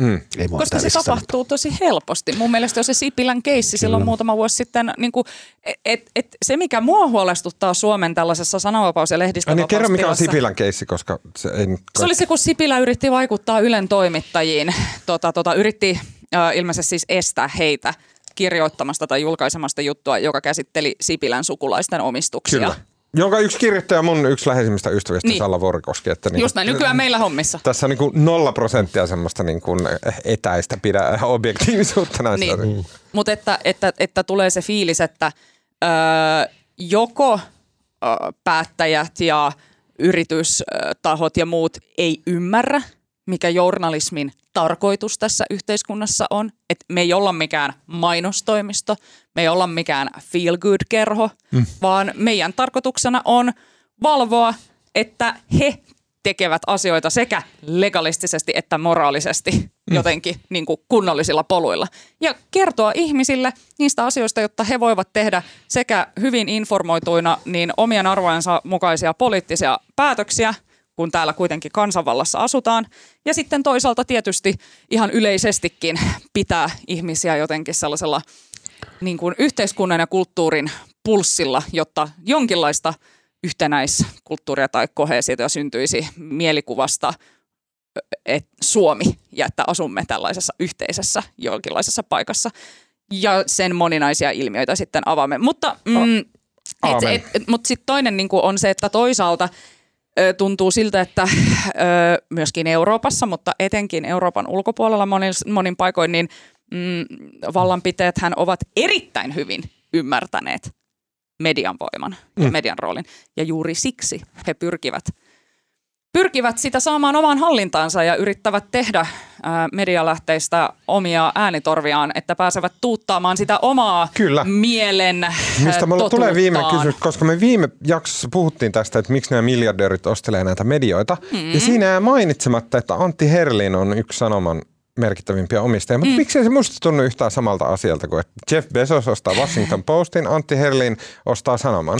Mm. Ei Koska se tapahtuu sanottu. tosi helposti. Mun mielestä jos se Sipilän keissi silloin muutama vuosi sitten, niin kuin, et, et, se mikä mua huolestuttaa Suomen tällaisessa sananvapaus- ja lehdistövapaustilassa. Niin kerro mikä on Sipilän keissi, koska se ei nyt Se oli se, kun Sipilä yritti vaikuttaa Ylen toimittajiin, tota, tota, yritti äh, ilmeisesti siis estää heitä kirjoittamasta tai julkaisemasta juttua, joka käsitteli Sipilän sukulaisten omistuksia. Kyllä. Jonka yksi kirjoittaja mun yksi läheisimmistä ystävistä, niin. Salla Vorikoski. Että niin Just näin, nykyään meillä hommissa. Tässä on niin kuin nolla prosenttia semmoista niin kuin etäistä pidä objektiivisuutta näissä. Niin. Mm. Mutta että, että, että, tulee se fiilis, että öö, joko öö, päättäjät ja yritystahot ja muut ei ymmärrä, mikä journalismin tarkoitus tässä yhteiskunnassa on. Että me ei olla mikään mainostoimisto, me ei olla mikään feel good kerho, mm. vaan meidän tarkoituksena on valvoa, että he tekevät asioita sekä legalistisesti että moraalisesti mm. jotenkin niin kuin kunnollisilla poluilla. Ja kertoa ihmisille niistä asioista, jotta he voivat tehdä sekä hyvin informoituina niin omien arvojensa mukaisia poliittisia päätöksiä – kun täällä kuitenkin kansanvallassa asutaan. Ja sitten toisaalta tietysti ihan yleisestikin pitää ihmisiä jotenkin sellaisella niin kuin yhteiskunnan ja kulttuurin pulssilla, jotta jonkinlaista yhtenäiskulttuuria tai koheesiota syntyisi mielikuvasta että Suomi ja että asumme tällaisessa yhteisessä jonkinlaisessa paikassa ja sen moninaisia ilmiöitä sitten avaamme. Mutta, mm, mutta sitten toinen niin on se, että toisaalta – tuntuu siltä, että myöskin Euroopassa, mutta etenkin Euroopan ulkopuolella monin, monin paikoin, niin mm, vallanpiteethän ovat erittäin hyvin ymmärtäneet median voiman ja mm. median roolin. Ja juuri siksi he pyrkivät – pyrkivät sitä saamaan omaan hallintaansa ja yrittävät tehdä medialähteistä omia äänitorviaan, että pääsevät tuuttaamaan sitä omaa Kyllä. mielen Mistä mulle tulee viime kysymys, koska me viime jaksossa puhuttiin tästä, että miksi nämä miljardöörit ostelee näitä medioita. Mm-hmm. Ja siinä jää mainitsematta, että Antti Herlin on yksi sanoman merkittävimpiä omistajia. Mutta mm. miksei se musta tunnu yhtään samalta asialta kuin, että Jeff Bezos ostaa Washington Postin, Antti Herlin ostaa Sanoman.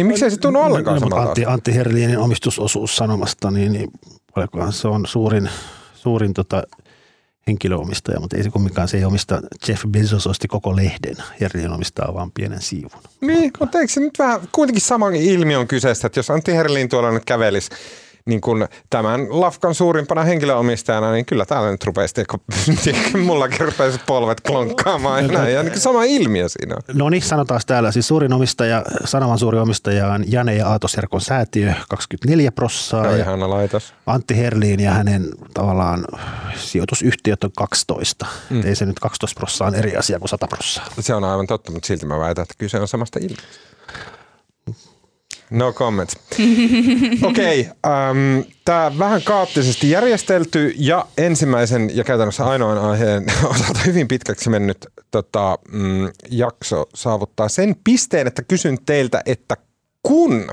Niin miksei se tunnu ollenkaan no, samalta Antti, Antti Herlinin omistusosuus Sanomasta, niin, niin paljonkohan se on suurin, suurin tota, henkilöomistaja, mutta ei se kumminkaan, se ei omista, Jeff Bezos osti koko lehden, Herlin omistaa vain pienen siivun. Niin, mutta eikö se nyt vähän kuitenkin sama ilmiö on kyseessä, että jos Antti Herlin tuolla nyt kävelisi niin kuin tämän Lafkan suurimpana henkilöomistajana, niin kyllä täällä nyt rupesi, <laughs> mullakin rupesi polvet klonkkaamaan ja näin. Ja niin sama ilmiö siinä on. No niin, sanotaan täällä. Siis suurin omistaja, Sanoman suuri omistaja on Jane ja Aato Serkon säätiö, 24 prossaa. No, ihana laitos. Antti Herliin ja hänen tavallaan sijoitusyhtiöt on 12. Mm. Ei se nyt 12 prossaa on eri asia kuin 100 prossaa. Se on aivan totta, mutta silti mä väitän, että kyse on samasta ilmiöstä. No comments. <laughs> Okei, okay, um, tämä vähän kaoottisesti järjestelty ja ensimmäisen ja käytännössä ainoan aiheen <laughs> osalta hyvin pitkäksi mennyt tota, mm, jakso saavuttaa sen pisteen, että kysyn teiltä, että kun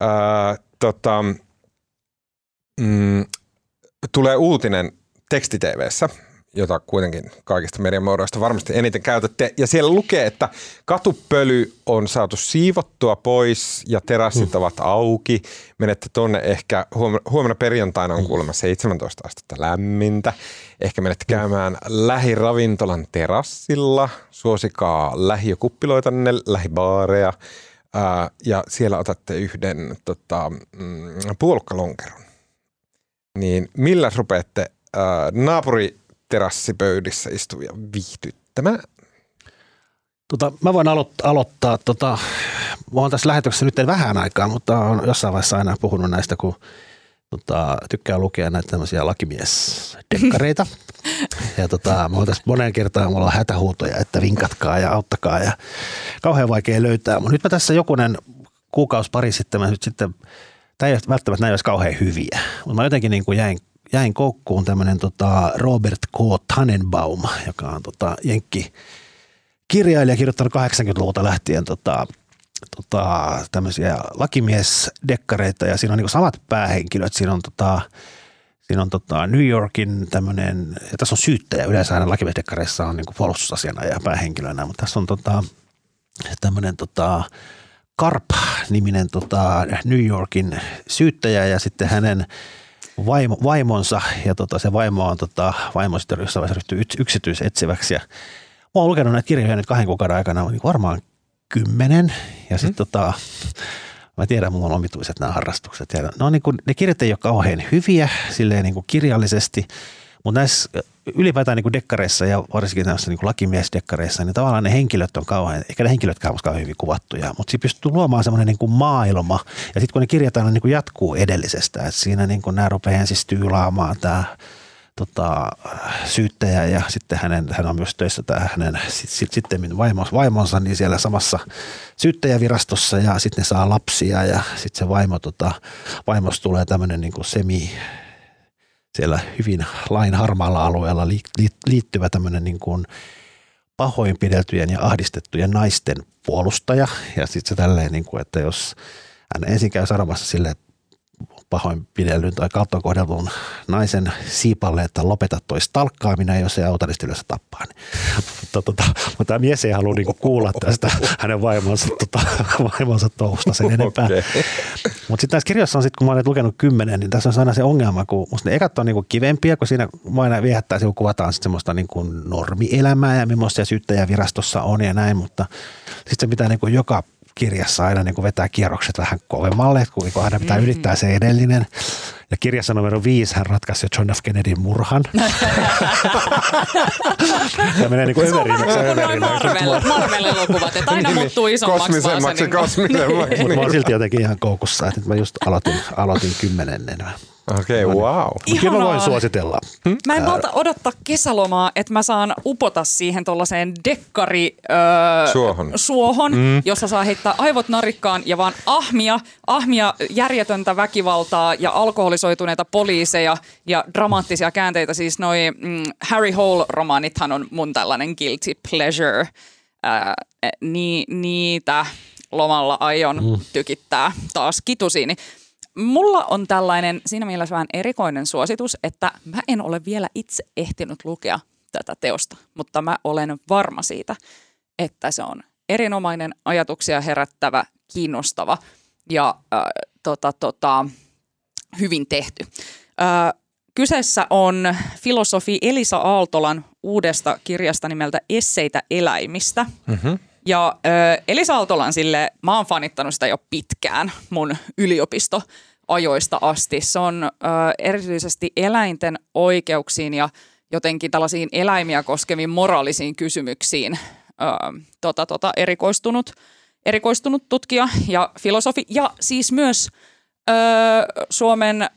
ää, tota, mm, tulee uutinen tekstiteveessä, jota kuitenkin kaikista mediamuodoista varmasti eniten käytätte. Ja siellä lukee, että katupöly on saatu siivottua pois ja terassit mm. ovat auki. Menette tuonne ehkä, huomenna perjantaina on mm. kuulemma 17 astetta lämmintä. Ehkä menette käymään lähiravintolan terassilla. Suosikaa lähiökuppiloitanne, lähibaareja. Ää, ja siellä otatte yhden tota, mm, puolukkalonkeron. Niin millä rupeatte ää, naapuri terassipöydissä istuvia viihdyttämään? Tota, mä voin aloittaa, aloittaa tota, mä oon tässä lähetyksessä nyt vähän aikaa, mutta on jossain vaiheessa aina puhunut näistä, kun tota, tykkää lukea näitä tämmöisiä lakimiesdekkareita. <laughs> ja tota, mä oon tässä moneen kertaan, mulla on hätähuutoja, että vinkatkaa ja auttakaa ja kauhean vaikea löytää. Mutta nyt mä tässä jokunen kuukausi pari sitten, mä nyt sitten, tämä ei välttämättä näin olisi kauhean hyviä, mutta mä jotenkin niin kuin jäin jäin koukkuun tämmöinen tota Robert K. Tannenbaum, joka on tota jenkki kirjailija, kirjoittanut 80-luvulta lähtien tota, tota, tämmöisiä lakimiesdekkareita ja siinä on niin samat päähenkilöt. Siinä on, tota, siinä on tota New Yorkin tämmöinen, ja tässä on syyttäjä, yleensä aina lakimiesdekkareissa on niin puolustusasiana ja päähenkilönä, mutta tässä on tota, tämmöinen tota, Karp-niminen tota New Yorkin syyttäjä ja sitten hänen vaimo, vaimonsa ja tota, se vaimo on tota, vaimo sitten jossain vaiheessa ryhtyy yksityisetsiväksi ja mä oon lukenut näitä kirjoja nyt kahden kuukauden aikana niin varmaan kymmenen ja sitten mm. tota, mä tiedän, mulla on omituiset nämä harrastukset ja no, niin kuin, ne kirjat ei ole kauhean hyviä silleen niin kuin kirjallisesti, mutta näissä ylipäätään niin dekkareissa ja varsinkin näissä niin lakimiesdekkareissa, niin tavallaan ne henkilöt on kauhean, eikä ne henkilötkään ole kauhean hyvin kuvattuja, mutta siinä pystyy luomaan semmoinen niin kuin maailma. Ja sitten kun ne kirjataan, ne niin kuin jatkuu edellisestä. että siinä niin kuin nämä rupeaa ensin tyylaamaan tämä tota, syyttäjä ja sitten hänen, hän on myös töissä tämä hänen sit, sitten vaimos, vaimonsa niin siellä samassa syyttäjävirastossa ja sitten ne saa lapsia ja sitten se vaimo, tota, vaimos tulee tämmöinen niin semi siellä hyvin lain harmaalla alueella liittyvä tämmöinen niin kuin pahoinpideltyjen ja ahdistettujen naisten puolustaja. Ja sitten se tälleen, niin kuin, että jos hän ensin käy sanomassa sille, pahoinpidellyn tai kaltoinkohdelun naisen siipalle, että lopeta toi stalkkaaminen, jos ei auta, niin tappaa. Niin. mutta, tota, mutta tämä mies ei halua niinku kuulla tästä hänen vaimonsa, tota, vaimonsa touhusta sen enempää. Okay. Mutta sitten tässä kirjassa on, sit, kun mä olen lukenut kymmenen, niin tässä on aina se ongelma, kun musta ne ekat on niinku kivempiä, kun siinä aina viehättää, kun kuvataan sit semmoista niinku normielämää ja millaista syyttäjävirastossa on ja näin, mutta sitten se pitää niinku joka kirjassa aina niin kuin vetää kierrokset vähän kovemmalle, kun aina pitää mm-hmm. ylittää se edellinen. Ja kirjassa numero viisi hän ratkaisi John F. Kennedyn murhan. <laughs> ja menee niin kuin överinäksi. Marvel-elokuvat, että aina niin, muuttuu isommaksi. Kosmisemmaksi, kosmisemmaksi. Mutta mä oon silti jotenkin ihan koukussa, että mä just aloitin, aloitin kymmenennen. Okei, okay, wow. Kyllä mä voin suositella. Hmm? Mä en malta odottaa kesälomaa, että mä saan upota siihen tuollaiseen dekkari öö, suohon, suohon mm. jossa saa heittää aivot narikkaan ja vaan ahmia, ahmia järjetöntä väkivaltaa ja alkoholisoituneita poliiseja ja dramaattisia käänteitä. Siis noi mm, Harry Hole-romaanithan on mun tällainen guilty pleasure. Öö, ni, niitä lomalla aion mm. tykittää taas kitusiini. Mulla on tällainen siinä mielessä vähän erikoinen suositus, että mä en ole vielä itse ehtinyt lukea tätä teosta, mutta mä olen varma siitä, että se on erinomainen, ajatuksia herättävä, kiinnostava ja äh, tota, tota, hyvin tehty. Äh, kyseessä on filosofi Elisa Aaltolan uudesta kirjasta nimeltä Esseitä eläimistä. Mm-hmm. Ja äh, Elisa Aaltolan sille, mä oon fanittanut sitä jo pitkään mun yliopisto ajoista asti. Se on äh, erityisesti eläinten oikeuksiin ja jotenkin tällaisiin eläimiä koskeviin moraalisiin kysymyksiin äh, tota, tota, erikoistunut, erikoistunut tutkija ja filosofi. Ja siis myös äh, Suomen äh,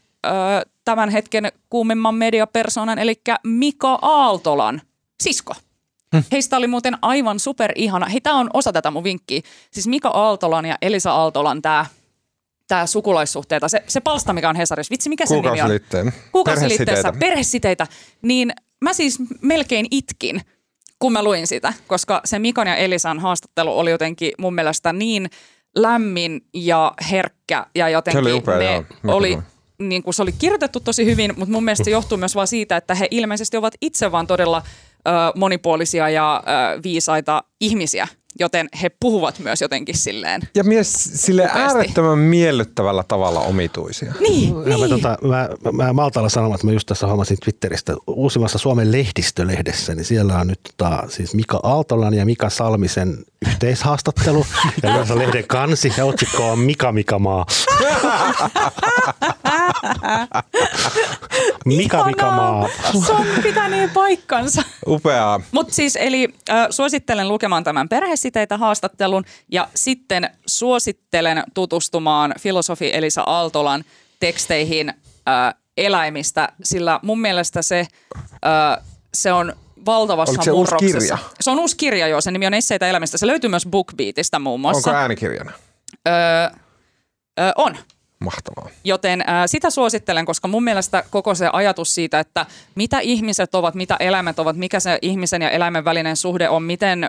tämän hetken kuumimman mediapersonan, eli Mika Aaltolan sisko. Heistä oli muuten aivan super ihana. Hei, tämä on osa tätä mun vinkkiä. Siis Mika Aaltolan ja Elisa Aaltolan tämä tämä sukulaissuhteita. Se, se palsta, mikä on Hesarissa, vitsi mikä se nimi on? Kuukausiliitteessä. Perhesiteitä. Niin mä siis melkein itkin, kun mä luin sitä, koska se Mikon ja Elisan haastattelu oli jotenkin mun mielestä niin lämmin ja herkkä ja jotenkin se oli upea, ne joo. oli niin kuin se oli kirjoitettu tosi hyvin, mutta mun mielestä se johtuu myös vaan siitä, että he ilmeisesti ovat itse vaan todella monipuolisia ja viisaita ihmisiä joten he puhuvat myös jotenkin silleen Ja myös sille Upeasti. äärettömän miellyttävällä tavalla omituisia. Niin, Ja niin. Mä, tota, mä, mä maltalla sanomaan, että mä just tässä huomasin Twitteristä uusimmassa Suomen lehdistölehdessä, niin siellä on nyt tota, siis Mika Aaltolan ja Mika Salmisen yhteishaastattelu. <laughs> ja yleensä lehden kansi ja otsikko on Mika Mika Maa. <laughs> Mika Mika Maa. Se on pitäneen paikkansa. Upeaa. Mutta siis eli äh, suosittelen lukemaan tämän perhesiteitä haastattelun ja sitten suosittelen tutustumaan filosofi Elisa Aaltolan teksteihin äh, eläimistä, sillä mun mielestä se, äh, se on valtavassa Oliko se uusi murroksessa. kirja? Se on uusi kirja, joo. Sen nimi on Esseitä elämistä. Se löytyy myös BookBeatista muun muassa. Onko äänikirjana? Öö, öö, on. Mahtavaa. Joten ää, sitä suosittelen, koska mun mielestä koko se ajatus siitä, että mitä ihmiset ovat, mitä eläimet ovat, mikä se ihmisen ja eläimen välinen suhde on, miten ö,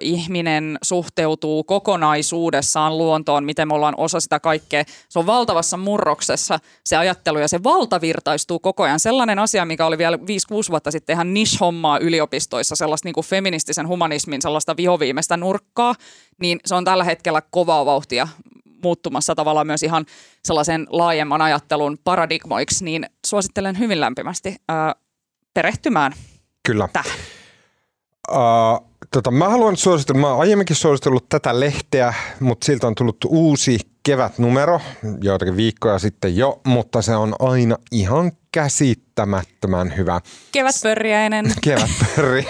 ihminen suhteutuu kokonaisuudessaan luontoon, miten me ollaan osa sitä kaikkea. Se on valtavassa murroksessa se ajattelu ja se valtavirtaistuu koko ajan. Sellainen asia, mikä oli vielä 5-6 vuotta sitten ihan niche-hommaa yliopistoissa, sellaista niin kuin feministisen humanismin sellaista vihoviimeistä nurkkaa, niin se on tällä hetkellä kovaa vauhtia muuttumassa tavallaan myös ihan sellaisen laajemman ajattelun paradigmoiksi, niin suosittelen hyvin lämpimästi ää, perehtymään Kyllä. tähän. Uh, tota, mä haluan suositella, mä oon aiemminkin suositellut tätä lehteä, mutta siltä on tullut uusi kevätnumero joitakin viikkoja sitten jo, mutta se on aina ihan käsittämättömän hyvä. Kevätpörjäinen. <laughs> Kevätpörri.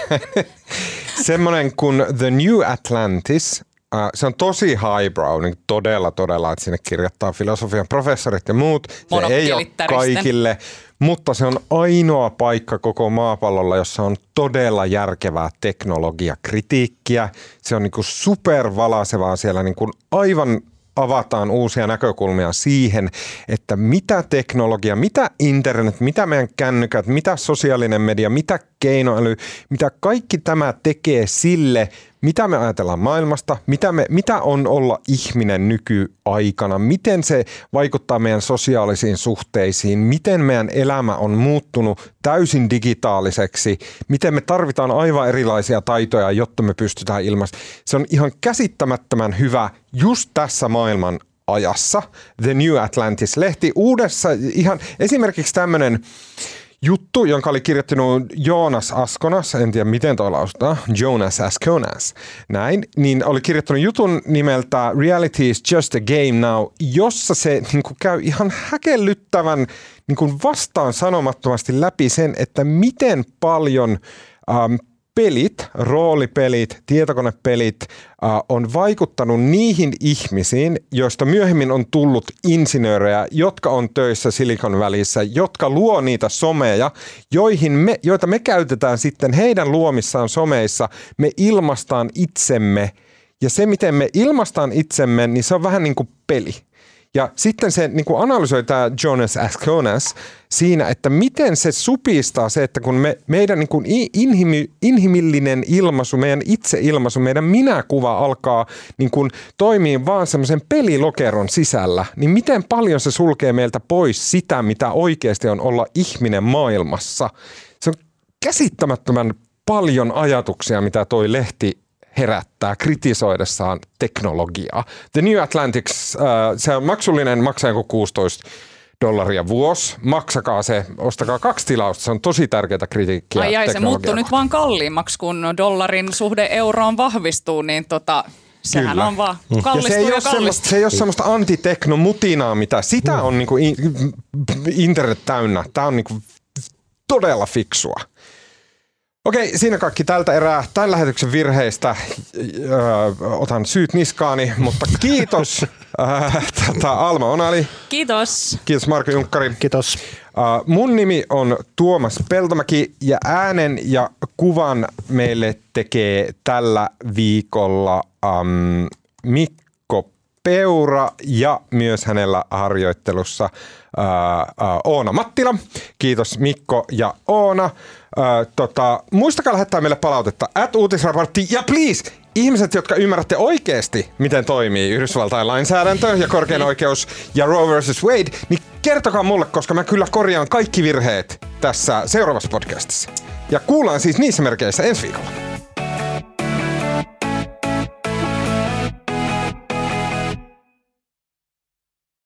<laughs> Semmoinen kuin The New Atlantis. Uh, se on tosi highbrow, niin todella todella, että sinne kirjoittaa filosofian professorit ja muut. Se ei ole kaikille, mutta se on ainoa paikka koko maapallolla, jossa on todella järkevää teknologiakritiikkiä. Se on niin kuin supervalasevaa siellä niin kuin aivan avataan uusia näkökulmia siihen, että mitä teknologia, mitä internet, mitä meidän kännykät, mitä sosiaalinen media, mitä keinoäly, mitä kaikki tämä tekee sille, mitä me ajatellaan maailmasta, mitä, me, mitä on olla ihminen nykyaikana, miten se vaikuttaa meidän sosiaalisiin suhteisiin, miten meidän elämä on muuttunut täysin digitaaliseksi, miten me tarvitaan aivan erilaisia taitoja, jotta me pystytään ilmasta. Se on ihan käsittämättömän hyvä just tässä maailman ajassa. The New Atlantis-lehti uudessa, ihan esimerkiksi tämmöinen juttu, jonka oli kirjoittanut Joonas Askonas, en tiedä miten toi lausutaan, Jonas Askonas, näin, niin oli kirjoittanut jutun nimeltä Reality is just a game now, jossa se niin kuin, käy ihan häkellyttävän niin kuin vastaan sanomattomasti läpi sen, että miten paljon ähm, pelit, roolipelit, tietokonepelit äh, on vaikuttanut niihin ihmisiin, joista myöhemmin on tullut insinöörejä, jotka on töissä Silicon välissä, jotka luo niitä someja, joihin me, joita me käytetään sitten heidän luomissaan someissa. Me ilmastaan itsemme ja se, miten me ilmastaan itsemme, niin se on vähän niin kuin peli. Ja sitten se niin kuin analysoi tämä Jonas Askonas siinä, että miten se supistaa se, että kun me, meidän niin kuin inhimi, inhimillinen ilmaisu, meidän itseilmaisu, meidän minäkuva alkaa niin kuin toimia vaan semmoisen pelilokeron sisällä, niin miten paljon se sulkee meiltä pois sitä, mitä oikeasti on olla ihminen maailmassa. Se on käsittämättömän paljon ajatuksia, mitä toi lehti herättää kritisoidessaan teknologiaa. The New Atlantics, äh, se on maksullinen, maksaa joku 16 dollaria vuosi. Maksakaa se, ostakaa kaksi tilausta, se on tosi tärkeää kritiikkiä Ai ai, se muuttuu nyt vaan kalliimmaksi, kun dollarin suhde euroon vahvistuu, niin tota, sehän Kyllä. on vaan Ja kallistuu se ja, ei, ja ole kallistuu. se ei ole semmoista antiteknomutinaa, mitä sitä on niinku in, internet täynnä. Tämä on niinku todella fiksua. Okei, siinä kaikki tältä erää. Tämän lähetyksen virheistä öö, otan syyt niskaani, mutta kiitos <laughs> äh, tätä Alma Onali, Kiitos. kiitos Marko Junkkari. Kiitos. Uh, mun nimi on Tuomas Peltomäki ja äänen ja kuvan meille tekee tällä viikolla um, Mikko Peura ja myös hänellä harjoittelussa uh, uh, Oona Mattila. Kiitos Mikko ja Oona. Uh, tota, muistakaa lähettää meille palautetta at uutisraportti ja please ihmiset, jotka ymmärrätte oikeasti, miten toimii Yhdysvaltain lainsäädäntö ja korkein oikeus ja Roe vs. Wade, niin kertokaa mulle, koska mä kyllä korjaan kaikki virheet tässä seuraavassa podcastissa. Ja kuullaan siis niissä merkeissä ensi viikolla.